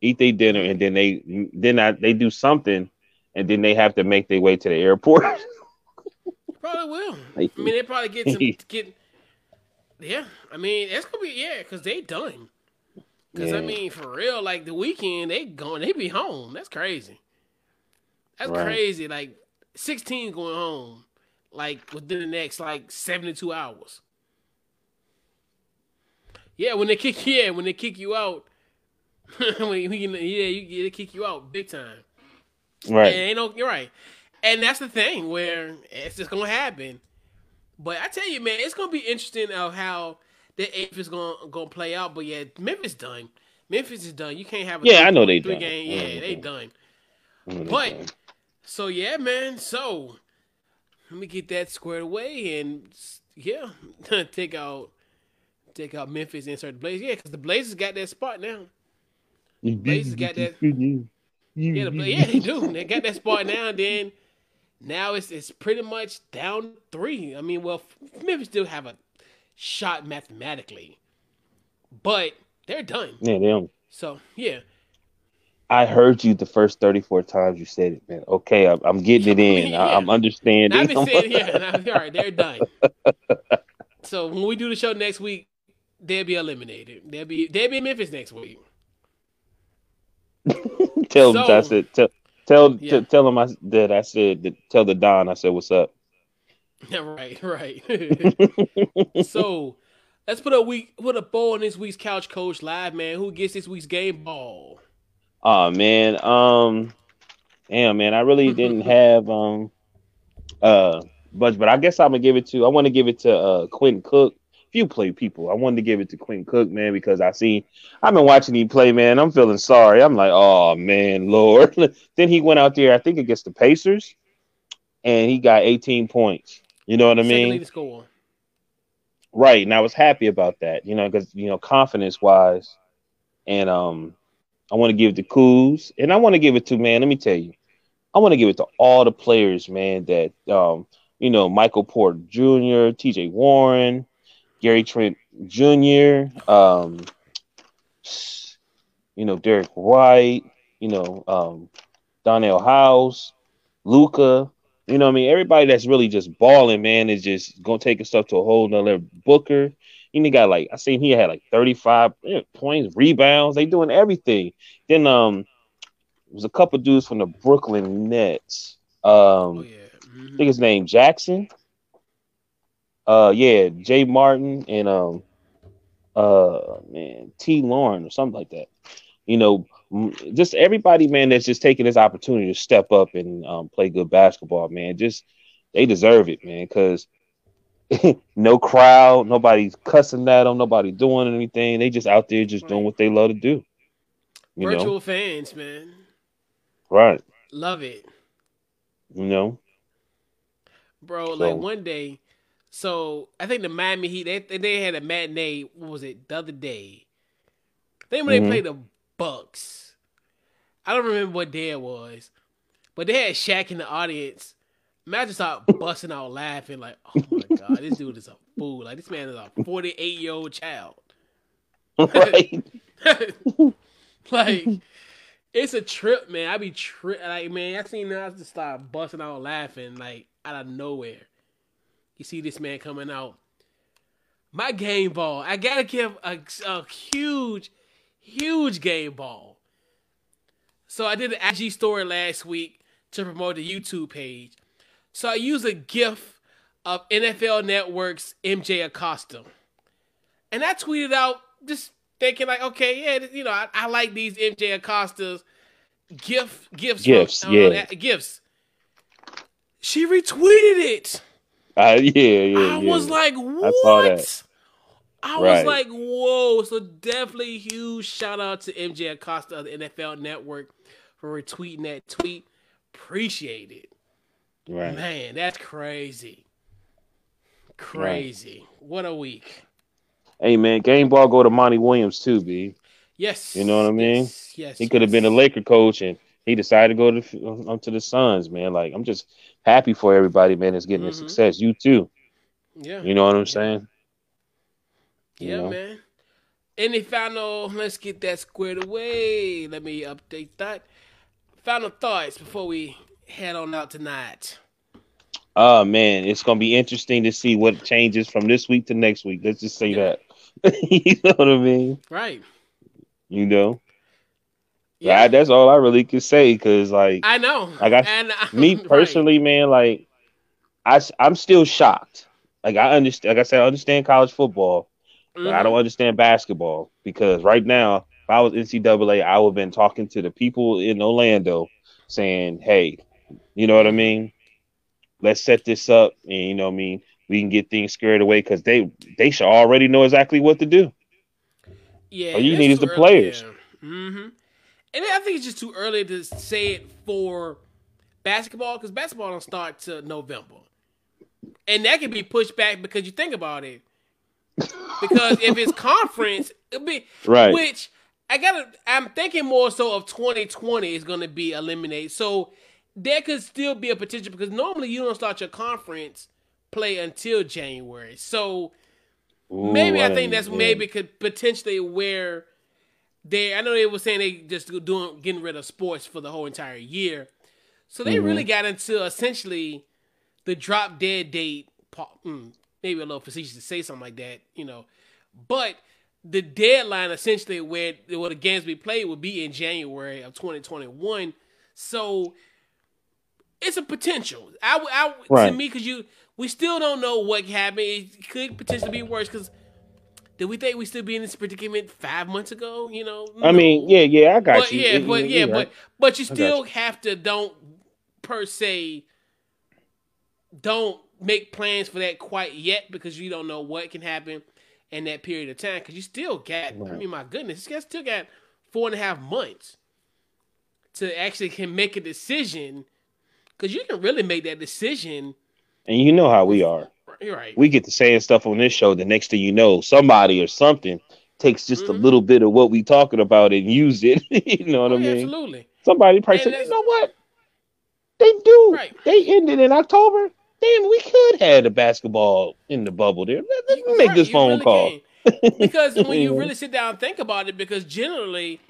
Speaker 3: eat their dinner, and then they then I, they do something, and then they have to make their way to the airport.
Speaker 2: probably will. I mean, they probably get some get. Yeah, I mean, it's gonna be yeah, because they done. Because yeah. I mean, for real, like the weekend, they going, they be home. That's crazy. That's right. crazy. Like sixteen going home, like within the next like seventy two hours. Yeah, when they kick, yeah, when they kick you out, when you, yeah, you, they kick you out big time.
Speaker 3: Right.
Speaker 2: And ain't no, you're right. And that's the thing where it's just gonna happen. But I tell you, man, it's gonna be interesting of how the eighth is gonna gonna play out. But yeah, Memphis done. Memphis is done. You can't have a
Speaker 3: yeah. Three, I know they
Speaker 2: three
Speaker 3: done.
Speaker 2: game. Yeah, they done. But so yeah, man. So let me get that squared away and yeah, take out take out Memphis, and insert the Blazers. Yeah, because the Blazers got that spot now. The Blazers got that. Yeah, the, yeah, they do. They got that spot now. And then now it's it's pretty much down three. I mean, well, Memphis still have a shot mathematically, but they're done.
Speaker 3: Yeah, they don't.
Speaker 2: So yeah.
Speaker 3: I heard you the first 34 times you said it, man. Okay, I'm, I'm getting it in. yeah. I, am understanding.
Speaker 2: I've been saying, yeah, all right, they're done. so when we do the show next week, they'll be eliminated. They'll be they'll be in Memphis next week.
Speaker 3: tell so, them I said tell Tell yeah. t- tell them I that I said that, tell the Don I said what's up.
Speaker 2: Yeah, right, right. so let's put a week put a ball in this week's couch coach live, man. Who gets this week's game ball?
Speaker 3: Oh man, um, damn man, I really didn't have um uh much, but I guess I'm gonna give it to I want to give it to uh Quentin Cook few play people. I wanted to give it to Quinn Cook, man, because I see I've been watching him play, man. I'm feeling sorry. I'm like, oh man, Lord. then he went out there, I think against the Pacers, and he got 18 points. You know what I mean? Right, and I was happy about that, you know, because you know, confidence wise, and um, I want to give it to Kuz, and I want to give it to man. Let me tell you, I want to give it to all the players, man. That um, you know, Michael Porter Jr., T.J. Warren, Gary Trent Jr., um, you know, Derrick White, you know, um, Danuel House, Luka. you know I mean? Everybody that's really just balling, man, is just gonna take his stuff to a whole nother Booker. You know, got like I seen he had like 35 points, rebounds, they doing everything. Then um it was a couple dudes from the Brooklyn Nets. Um oh, yeah. mm-hmm. I think his name Jackson. Uh, yeah, Jay Martin and um, uh, man, T. Lauren or something like that. You know, just everybody, man, that's just taking this opportunity to step up and um, play good basketball, man. Just they deserve it, man, because no crowd, nobody's cussing at them, nobody doing anything. They just out there just doing what they love to do.
Speaker 2: Virtual know? fans, man.
Speaker 3: Right.
Speaker 2: Love it.
Speaker 3: You know,
Speaker 2: bro. So. Like one day, so I think the Miami Heat they they had a matinee. What was it the other day? Then when mm-hmm. they played the Bucks, I don't remember what day it was, but they had Shaq in the audience. Imagine start busting out laughing like, "Oh my god, this dude is a fool! Like this man is a forty-eight year old child." Right. like, It's a trip, man. I be tri- like, man. I seen that I just start busting out laughing like out of nowhere. You see this man coming out. My game ball. I gotta give a, a huge, huge game ball. So I did an IG story last week to promote the YouTube page. So I used a GIF of NFL Network's MJ Acosta, and I tweeted out just thinking like, okay, yeah, you know, I, I like these MJ Acosta's GIF gifts,
Speaker 3: Gifts,
Speaker 2: from, uh,
Speaker 3: yeah.
Speaker 2: gifts. She retweeted it.
Speaker 3: Yeah, yeah.
Speaker 2: I
Speaker 3: yeah.
Speaker 2: was like, what? I was
Speaker 3: Right.
Speaker 2: like, whoa. So definitely huge shout out to MJ Acosta of the NFL Network for retweeting that tweet. Appreciate it.
Speaker 3: right.
Speaker 2: Man, that's crazy. Crazy. What a week.
Speaker 3: Hey man, game ball go to Monty Williams too, b.
Speaker 2: Yes.
Speaker 3: You know what I mean?
Speaker 2: Yes. yes
Speaker 3: He could have been a. Laker coach, and he decided to go to onto the Suns, man. Like I'm just happy for everybody, man. That's getting the
Speaker 2: Mhm.
Speaker 3: success. You too.
Speaker 2: Yeah.
Speaker 3: You know what I'm saying?
Speaker 2: Yeah,
Speaker 3: you know?
Speaker 2: man. Any final? Let's get that squared away. Let me update that. Final thoughts before we head on out tonight.
Speaker 3: Oh man, it's gonna be interesting to see what changes from this week to next week. Let's just say
Speaker 2: Yeah.
Speaker 3: that. you know what I mean?
Speaker 2: Right.
Speaker 3: You know,
Speaker 2: Yeah.
Speaker 3: I, that's all I really could say. Cause like
Speaker 2: I know.
Speaker 3: Like I-
Speaker 2: and, uh,
Speaker 3: me
Speaker 2: right.
Speaker 3: personally, man, like I I'm still shocked. Like I understand, like I said, I understand college football, but I don't understand basketball because right now, if I was NCAA, I would have been talking to the people in Orlando, saying, "Hey, you know what I mean? Let's set this up, and you know what I mean." We can get things squared away because they they should already know exactly what to do.
Speaker 2: Yeah,
Speaker 3: All you need is the players.
Speaker 2: Yeah. Mm-hmm. And I think it's just too early to say it for basketball because basketball don't start to November, and that can be pushed back because you think about it. Because if it's conference, it'll be
Speaker 3: Right.
Speaker 2: which I gotta. I'm thinking more so of 2020 is going to be eliminated. So there could still be a potential because normally you don't start your conference play until January. So
Speaker 3: Ooh,
Speaker 2: maybe I, think that's maybe could potentially where they. I know they were saying they just doing getting rid of sports for the whole entire year, so they
Speaker 3: Mm-hmm.
Speaker 2: really got into essentially the drop dead date. mm, Maybe a little facetious to say something like that, you know, but the deadline essentially where where the games be played would be in January of 2021. So it's a potential. I, to
Speaker 3: Right.
Speaker 2: me because you we still don't know what happened. It could potentially be worse because did we think we still be in this predicament five months ago? You know,
Speaker 3: I mean, yeah, yeah, I got
Speaker 2: but
Speaker 3: you.
Speaker 2: yeah,
Speaker 3: You-
Speaker 2: but yeah, but but you still
Speaker 3: you.
Speaker 2: have to don't per se don't make plans for that quite yet because you don't know what can happen in that period of time because you still got. I mean, my goodness, you still got four and a half months to actually can make a decision because you can really make that decision.
Speaker 3: and you know how we are.
Speaker 2: You're right.
Speaker 3: we get to saying stuff on this show. The next thing you know, somebody or something takes just a
Speaker 2: Mhm.
Speaker 3: little bit of what we talking about and use it. you know what
Speaker 2: Oh,
Speaker 3: I mean?
Speaker 2: absolutely.
Speaker 3: Somebody probably
Speaker 2: And
Speaker 3: said, you know what? They do.
Speaker 2: Right.
Speaker 3: They ended in October. Damn, we could have the basketball in the bubble there. Let, let me make
Speaker 2: Right,
Speaker 3: this
Speaker 2: you
Speaker 3: phone
Speaker 2: really
Speaker 3: call.
Speaker 2: because when you really sit down and think about it, because generally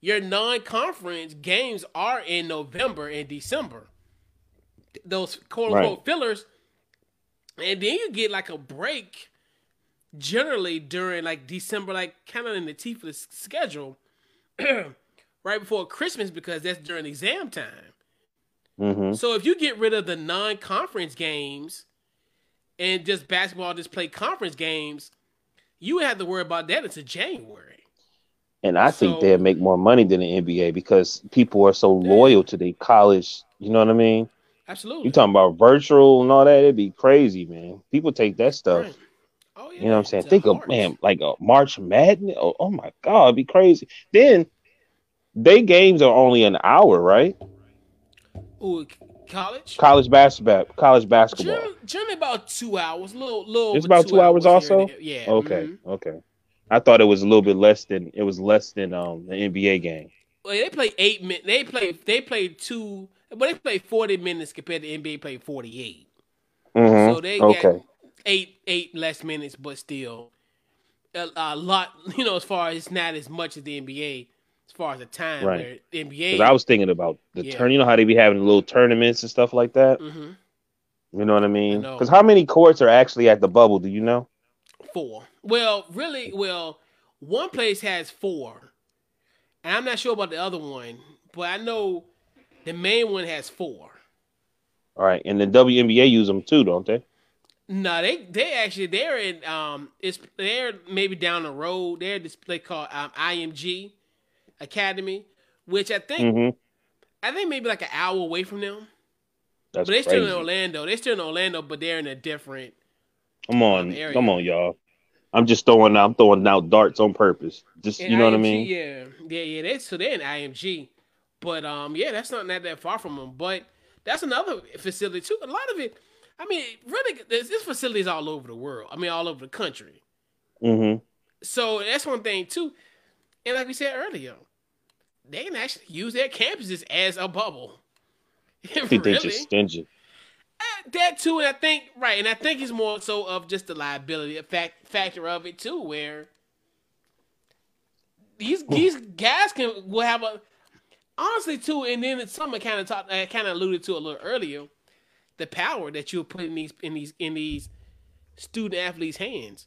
Speaker 2: your non-conference games are in November and December. Those quote unquote fillers, and then you get like a break. Generally during like December, like kind of in the teeth of the schedule, right before Christmas, because that's during exam time.
Speaker 3: hmm
Speaker 2: So if you get rid of the non-conference games and just basketball just play conference games, you have to worry about that until January.
Speaker 3: And I think they'd make more money than the NBA because people are so loyal to their college. You know what I mean?
Speaker 2: Absolutely.
Speaker 3: You talking about virtual and all that? It'd be crazy, man. People take that stuff.
Speaker 2: Right. Oh yeah.
Speaker 3: You know what I'm saying?
Speaker 2: to
Speaker 3: Think of man, like a March Madness. Oh, oh my God, it'd be crazy. Then they games are only an hour, right?
Speaker 2: Ooh, college.
Speaker 3: College basketball, college basketball.
Speaker 2: Generally, generally about two hours. Little, little.
Speaker 3: It's about two hours
Speaker 2: here
Speaker 3: also?
Speaker 2: Yeah.
Speaker 3: Okay,
Speaker 2: mhm.
Speaker 3: okay. I thought it was a little bit less than it was less than um the NBA game.
Speaker 2: Well, they play eight minutes. They play. They play two. But they play forty minutes compared to NBA play forty eight.
Speaker 3: Mhm.
Speaker 2: So they
Speaker 3: okay.
Speaker 2: got eight eight less minutes, but still a, a lot. You know, as far as it's not as much as the NBA, as far as the time
Speaker 3: Right.
Speaker 2: where NBA.
Speaker 3: Because I was thinking about the
Speaker 2: Yeah.
Speaker 3: turn. You know how they be having little tournaments and stuff like that.
Speaker 2: hmm
Speaker 3: You know what I mean? Because how many courts are actually at the bubble? Do you know?
Speaker 2: four. Well, really, well, one place has four, and I'm not sure about the other one, but I know the main one has four.
Speaker 3: All right, and the WNBA use them too, don't they?
Speaker 2: No, they they actually they're in um it's they're maybe down the road. They're this place called um, IMG Academy, which I think
Speaker 3: hmm
Speaker 2: I think maybe like an hour away from them.
Speaker 3: That's
Speaker 2: But they're
Speaker 3: crazy.
Speaker 2: still in Orlando. They're still in Orlando, but they're in a different.
Speaker 3: Come on,
Speaker 2: area.
Speaker 3: come on, y'all. I'm just throwing out, I'm throwing out darts on purpose. Just
Speaker 2: in
Speaker 3: you know what I mean?
Speaker 2: Yeah, yeah, yeah. They so they're in IMG, but um, yeah, that's not that that far from them. But that's another facility too. A lot of it. I mean, really, there's this facilities all over the world. I mean, all over the country.
Speaker 3: Mm-hmm.
Speaker 2: So that's one thing too. And like we said earlier, they can actually use their campuses as a bubble.
Speaker 3: I think they're just stingy.
Speaker 2: Uh, that too, and I think right, and I think it's more so of just the liability fact factor of it too, where these these guys can will have a honestly too, and then someone kind of talked, I kind of alluded to a little earlier, the power that you put in these in these in these student athletes' hands.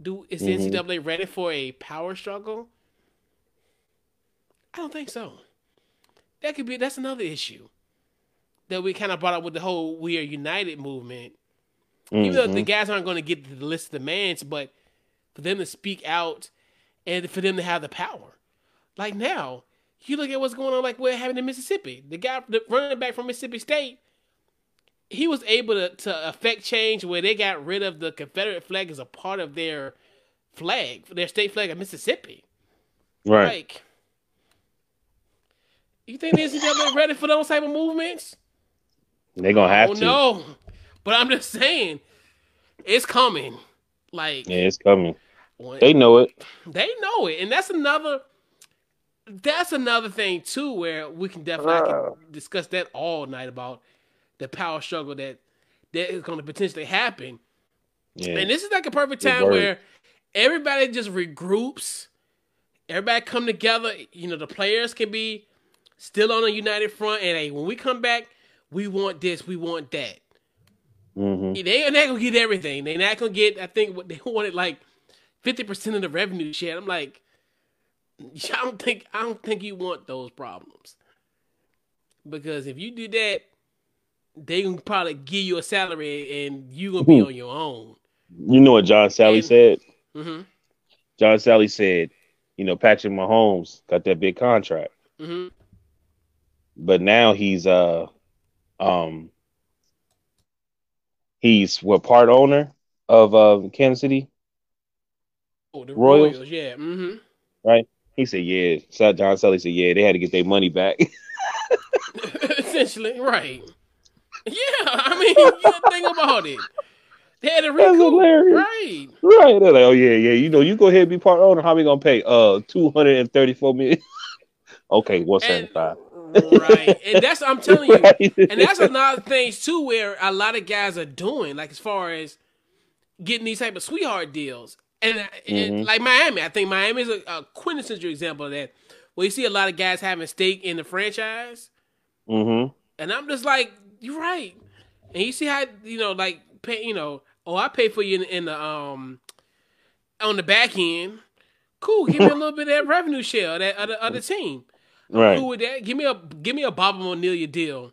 Speaker 2: Do is the
Speaker 3: Mhm.
Speaker 2: NCAA ready for a power struggle? I don't think so. That could be that's another issue that we kind of brought up with the whole "We Are United" movement. Even though the
Speaker 3: Mhm.
Speaker 2: guys aren't going to get the list of demands, but for them to speak out and for them to have the power, like now, you look at what's going on, like what happened in Mississippi. The guy, the running back from Mississippi State, he was able to, to affect change where they got rid of the Confederate flag as a part of their flag, their state flag of Mississippi.
Speaker 3: Right.
Speaker 2: Like, you think the NCAA ready for those type of movements?
Speaker 3: They're gonna have
Speaker 2: oh
Speaker 3: to.
Speaker 2: no, but I'm just saying, it's coming. Like
Speaker 3: Yeah, it's coming.
Speaker 2: when-
Speaker 3: They know it.
Speaker 2: they know it, and that's another. That's another thing too, where we can definitely
Speaker 3: Uh.
Speaker 2: can discuss that all night about the power struggle that that is going to potentially happen.
Speaker 3: Yeah.
Speaker 2: And this is like a perfect time where everybody just regroups, everybody come together. You know, the players can be still on a united front, and hey, when we come back, we want this, we want that.
Speaker 3: hmm
Speaker 2: They are not gonna get everything. They're not gonna get. I think what they wanted like fifty percent of the revenue share. I'm like, I don't think I don't think you want those problems because if you do that, they can probably give you a salary and you gonna be
Speaker 3: Mhm.
Speaker 2: on your own.
Speaker 3: You know what John Salley
Speaker 2: And-
Speaker 3: said?
Speaker 2: hmm
Speaker 3: John Salley said, you know, Patrick Mahomes got that big contract,
Speaker 2: hmm
Speaker 3: but now he's uh um he's what part owner of uh Kansas City.
Speaker 2: Oh, the
Speaker 3: Royals?
Speaker 2: Royals, yeah. hmm
Speaker 3: He said, yeah. So John Salley said, yeah, they had to get their money back.
Speaker 2: Essentially, right. Yeah, I mean, you think about it. They had to recoup, That's
Speaker 3: hilarious.
Speaker 2: right?
Speaker 3: right. They're like, oh yeah, yeah. You know, you go ahead and be part owner. How we gonna pay? Uh two hundred and thirty four million. okay, one seventy five.
Speaker 2: right, and that's I'm telling you. And that's another thing too where a lot of guys are doing like as far as getting these type of sweetheart deals and, and
Speaker 3: Mhm.
Speaker 2: like miami i think miami is a, a quintessential example of that where you see a lot of guys having stake in the franchise
Speaker 3: mm-hmm.
Speaker 2: and i'm just like you're right and you see how you know like pay you know oh i pay for you in, in the um on the back end cool give me a little bit of that revenue share of that other other team
Speaker 3: Right.
Speaker 2: cool with that. Give me a give me a Bob O'Neal deal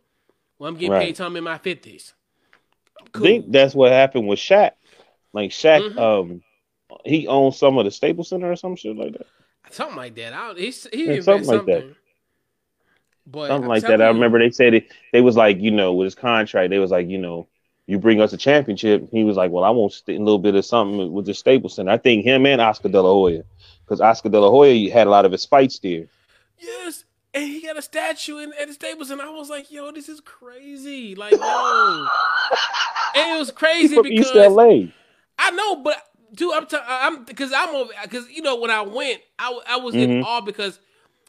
Speaker 2: when I'm getting
Speaker 3: Right.
Speaker 2: paid time in my fifties.
Speaker 3: I think that's what happened with Shaq. Like Shaq,
Speaker 2: Mhm.
Speaker 3: um, he owns some of the Staples Center or some shit like that.
Speaker 2: something like that. I he
Speaker 3: Yeah, something
Speaker 2: something.
Speaker 3: like that.
Speaker 2: But
Speaker 3: Something
Speaker 2: I'm
Speaker 3: like that.
Speaker 2: telling
Speaker 3: I remember they said it. They was like, you know, with his contract, they was like, you know, you bring us a championship. He was like, well, I want st- a little bit of something with the Staples Center. I think him and Oscar De La Hoya, because Oscar De La Hoya had a lot of his fights there.
Speaker 2: Yes, and he got a statue in, at the Staples, and I was like, "Yo, this is crazy!" Like, no, and it was crazy because
Speaker 3: East LA.
Speaker 2: I know, but dude, I'm t- I'm because I'm over because you know when I went, I I was in
Speaker 3: Mhm.
Speaker 2: awe because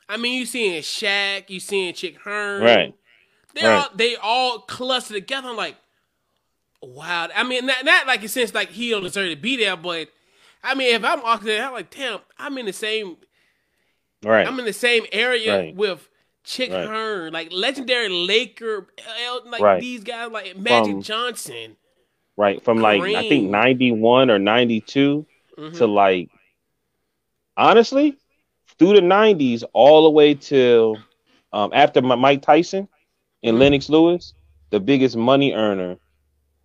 Speaker 2: I mean you seeing Shaq, you seeing Chick Hearn,
Speaker 3: Right.
Speaker 2: They're
Speaker 3: Right.
Speaker 2: all they all clustered together. I'm like, wow. I mean, not not like in sense like he don't deserve to be there, but I mean, if I'm walking there, I'm like, damn, I'm in the same.
Speaker 3: Right.
Speaker 2: I'm in the same area
Speaker 3: Right.
Speaker 2: with Chick
Speaker 3: Right.
Speaker 2: Hearn, like legendary Laker, like
Speaker 3: Right.
Speaker 2: these guys, like Magic Johnson.
Speaker 3: Right. From like I think 91 or 92
Speaker 2: Mhm.
Speaker 3: to like honestly through the 90s all the way till um, after Mi- Mike Tyson and
Speaker 2: Mhm.
Speaker 3: Lennox Lewis, the biggest money earner.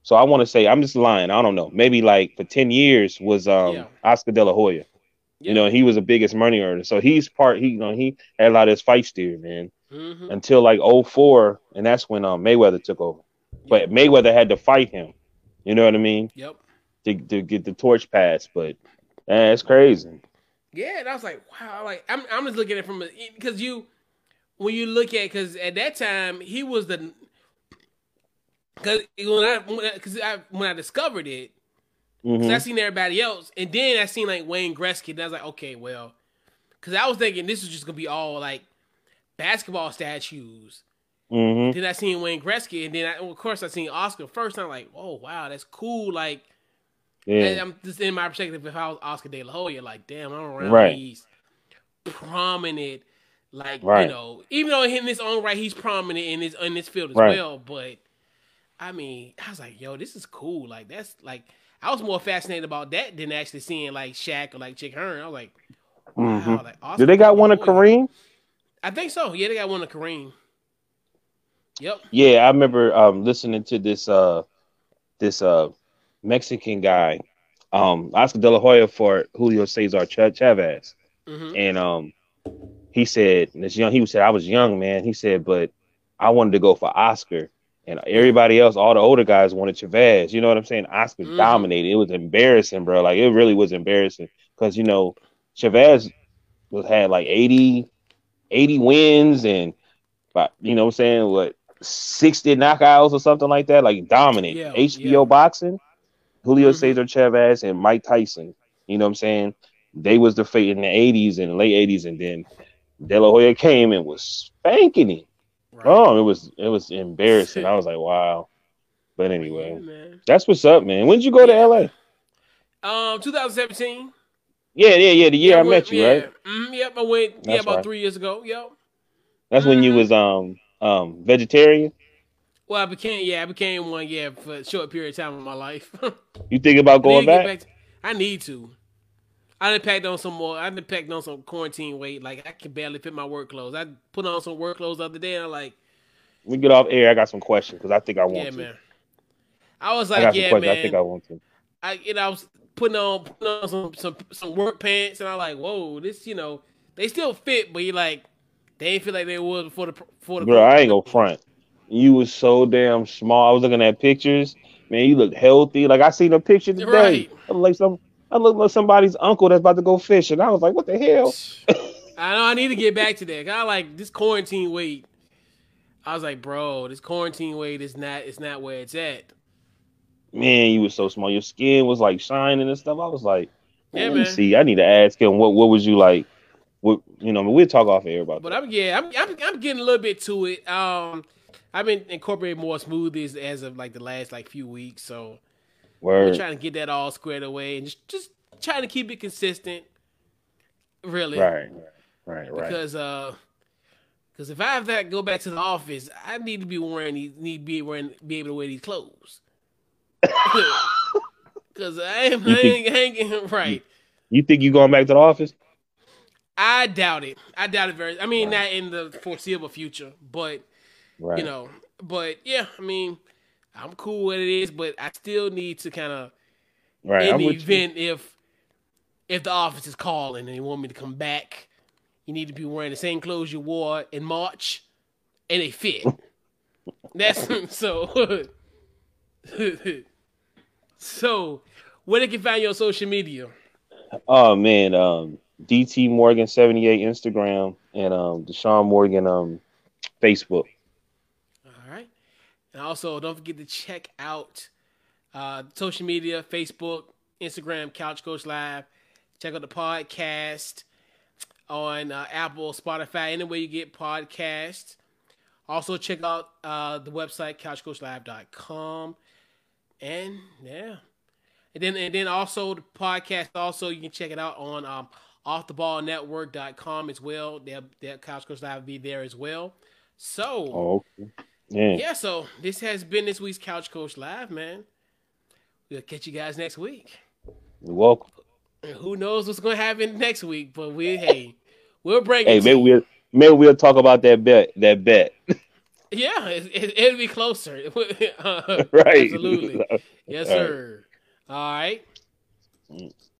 Speaker 3: So I want to say I'm just lying. I don't know. Maybe like for 10 years was um,
Speaker 2: Yeah.
Speaker 3: Oscar De La Hoya.
Speaker 2: Yeah.
Speaker 3: You know, he was the biggest money earner. So he's part. He you know he had a lot of his fight steer man
Speaker 2: Mhm.
Speaker 3: until like 04, and that's when um, Mayweather took over. But Mayweather had to fight him. You know what I mean?
Speaker 2: Yep.
Speaker 3: To, to get the torch passed. But that's crazy.
Speaker 2: Yeah, and I was like, wow, like I'm, I'm just looking at it from because you, when you look at, because at that time he was the, because when I, when I, when I discovered it,
Speaker 3: Mhm.
Speaker 2: I seen everybody else, and then I seen like Wayne Gretzky, and I was like, okay, well, because I was thinking this was just gonna be all like basketball statues.
Speaker 3: Hmm
Speaker 2: Then I seen Wayne Gretzky, and then I, of course I seen Oscar first. And I'm like, oh wow, that's cool. Like, and
Speaker 3: Yeah.
Speaker 2: I'm just in my perspective. If I was Oscar De La Hoya, like, damn, I'm around
Speaker 3: Right.
Speaker 2: these prominent, like
Speaker 3: Right.
Speaker 2: you know, even though in his own right he's prominent in his in this field as
Speaker 3: Right.
Speaker 2: well. But I mean, I was like, yo, this is cool. Like that's like I was more fascinated about that than actually seeing like Shaq or like Chick Hearn. I was like, wow,
Speaker 3: Mhm.
Speaker 2: like Oscar
Speaker 3: Did they got
Speaker 2: De
Speaker 3: one of Kareem?
Speaker 2: I think so. Yeah, they got one of Kareem. Yep.
Speaker 3: Yeah, I remember um listening to this uh this uh Mexican guy, um Oscar De La Hoya for Julio Cesar Ch- Chavez.
Speaker 2: hmm
Speaker 3: And um he said this young he said I was young, man. He said, but I wanted to go for Oscar. And everybody else, all the older guys wanted Chavez. You know what I'm saying? Oscar
Speaker 2: Mhm.
Speaker 3: dominated. It was embarrassing, bro. Like it really was embarrassing. Because you know, Chavez was had like 80, 80 wins and but you know what I'm saying, what 60 knockouts or something like that, like dominant.
Speaker 2: Yeah,
Speaker 3: HBO
Speaker 2: yeah.
Speaker 3: boxing, Julio
Speaker 2: Mhm.
Speaker 3: Cesar Chavez and Mike Tyson. You know what I'm saying? They was the fate in the 80s and late 80s, and then De La Hoya came and was spanking him.
Speaker 2: Right.
Speaker 3: Oh, it was it was embarrassing. I was like, wow. But anyway,
Speaker 2: Yeah,
Speaker 3: that's what's up, man. When did you go to LA?
Speaker 2: Um, 2017.
Speaker 3: Yeah, yeah, yeah. The year I
Speaker 2: went-
Speaker 3: met you,
Speaker 2: yeah.
Speaker 3: right?
Speaker 2: Mhm, yep, I went. yeah, about
Speaker 3: right.
Speaker 2: three years ago. Yep.
Speaker 3: That's when you
Speaker 2: Mhm.
Speaker 3: was um um vegetarian.
Speaker 2: Well, I became yeah, I became one yeah for a short period of time in my life.
Speaker 3: You think about
Speaker 2: I
Speaker 3: going
Speaker 2: to
Speaker 3: back?
Speaker 2: to- I need to. I done packed on some more. I done packed on some quarantine weight. Like I can barely fit my work clothes. I put on some work clothes the other day. and I'm like,
Speaker 3: We get off air. I got some questions because I think I want
Speaker 2: yeah,
Speaker 3: to.
Speaker 2: man. I was like,
Speaker 3: some
Speaker 2: yeah, man.
Speaker 3: I think I want to.
Speaker 2: I you know I was putting on, putting on some, some some work pants, and I'm like, whoa, this you know they still fit, but you like they feel like they was before the before the.
Speaker 3: Bro, I ain't gonna front. You was so damn small. I was looking at pictures. Man, you look healthy. Like I seen a picture today.
Speaker 2: Right.
Speaker 3: I look like some. I look like somebody's uncle that's about to go fishing. I was like, what the hell?
Speaker 2: I know I need to get back to that. I like this quarantine weight. I was like, bro, this quarantine weight is not it's not where it's at.
Speaker 3: Man, you was so small. Your skin was like shining and stuff. I was like,
Speaker 2: Yeah,
Speaker 3: let me
Speaker 2: man.
Speaker 3: see. I need to ask him what what was you like? You know? We'll talk off air about
Speaker 2: But
Speaker 3: that.
Speaker 2: I'm yeah, I'm, I'm I'm getting a little bit to it. Um, I've been incorporating more smoothies as of like the last like few weeks, so
Speaker 3: we're
Speaker 2: trying to get that all squared away and just just trying to keep it consistent. Really,
Speaker 3: Right. Right. Right.
Speaker 2: because uh, because if I have to go back to the office, I need to be wearing these, need to be wearing, be able to wear these clothes. Because I am hanging right.
Speaker 3: You think you going back to the office?
Speaker 2: I doubt it. I doubt it very. I mean, not in the foreseeable future, but
Speaker 3: Right.
Speaker 2: you know, but yeah, I mean, I'm cool with it is, but I still need to kind of
Speaker 3: right.
Speaker 2: in
Speaker 3: I'm
Speaker 2: the
Speaker 3: with you.
Speaker 2: event if if the office is calling and they want me to come back, you need to be wearing the same clothes you wore in March, and they fit. That's so. so, where they can find you on social media?
Speaker 3: Oh man, um, DT Morgan seventy eight Instagram and um Deshaun Morgan um Facebook.
Speaker 2: All right. And also, don't forget to check out uh, social media Facebook, Instagram, Couch Coach Live. Check out the podcast on uh, Apple, Spotify, anywhere you get podcasts. Also, check out uh, the website, couchcoachlive.com. And yeah. And then, and then also the podcast. Also, you can check it out on um, offtheballnetwork.com as well. They'll, they'll Couch Coach Live will be there as well. So,
Speaker 3: Oh, okay. Yeah.
Speaker 2: yeah, so this has been this week's Couch Coach Live, man. We'll catch you guys next week.
Speaker 3: You're welcome.
Speaker 2: And who knows what's going to happen next week, but we, hey, we'll break
Speaker 3: Hey,
Speaker 2: it.
Speaker 3: maybe we'll maybe we'll talk about that bet. That bet.
Speaker 2: Yeah, it, it, it'll be closer. Uh,
Speaker 3: right.
Speaker 2: Absolutely. Yes,
Speaker 3: All right.
Speaker 2: sir. All right.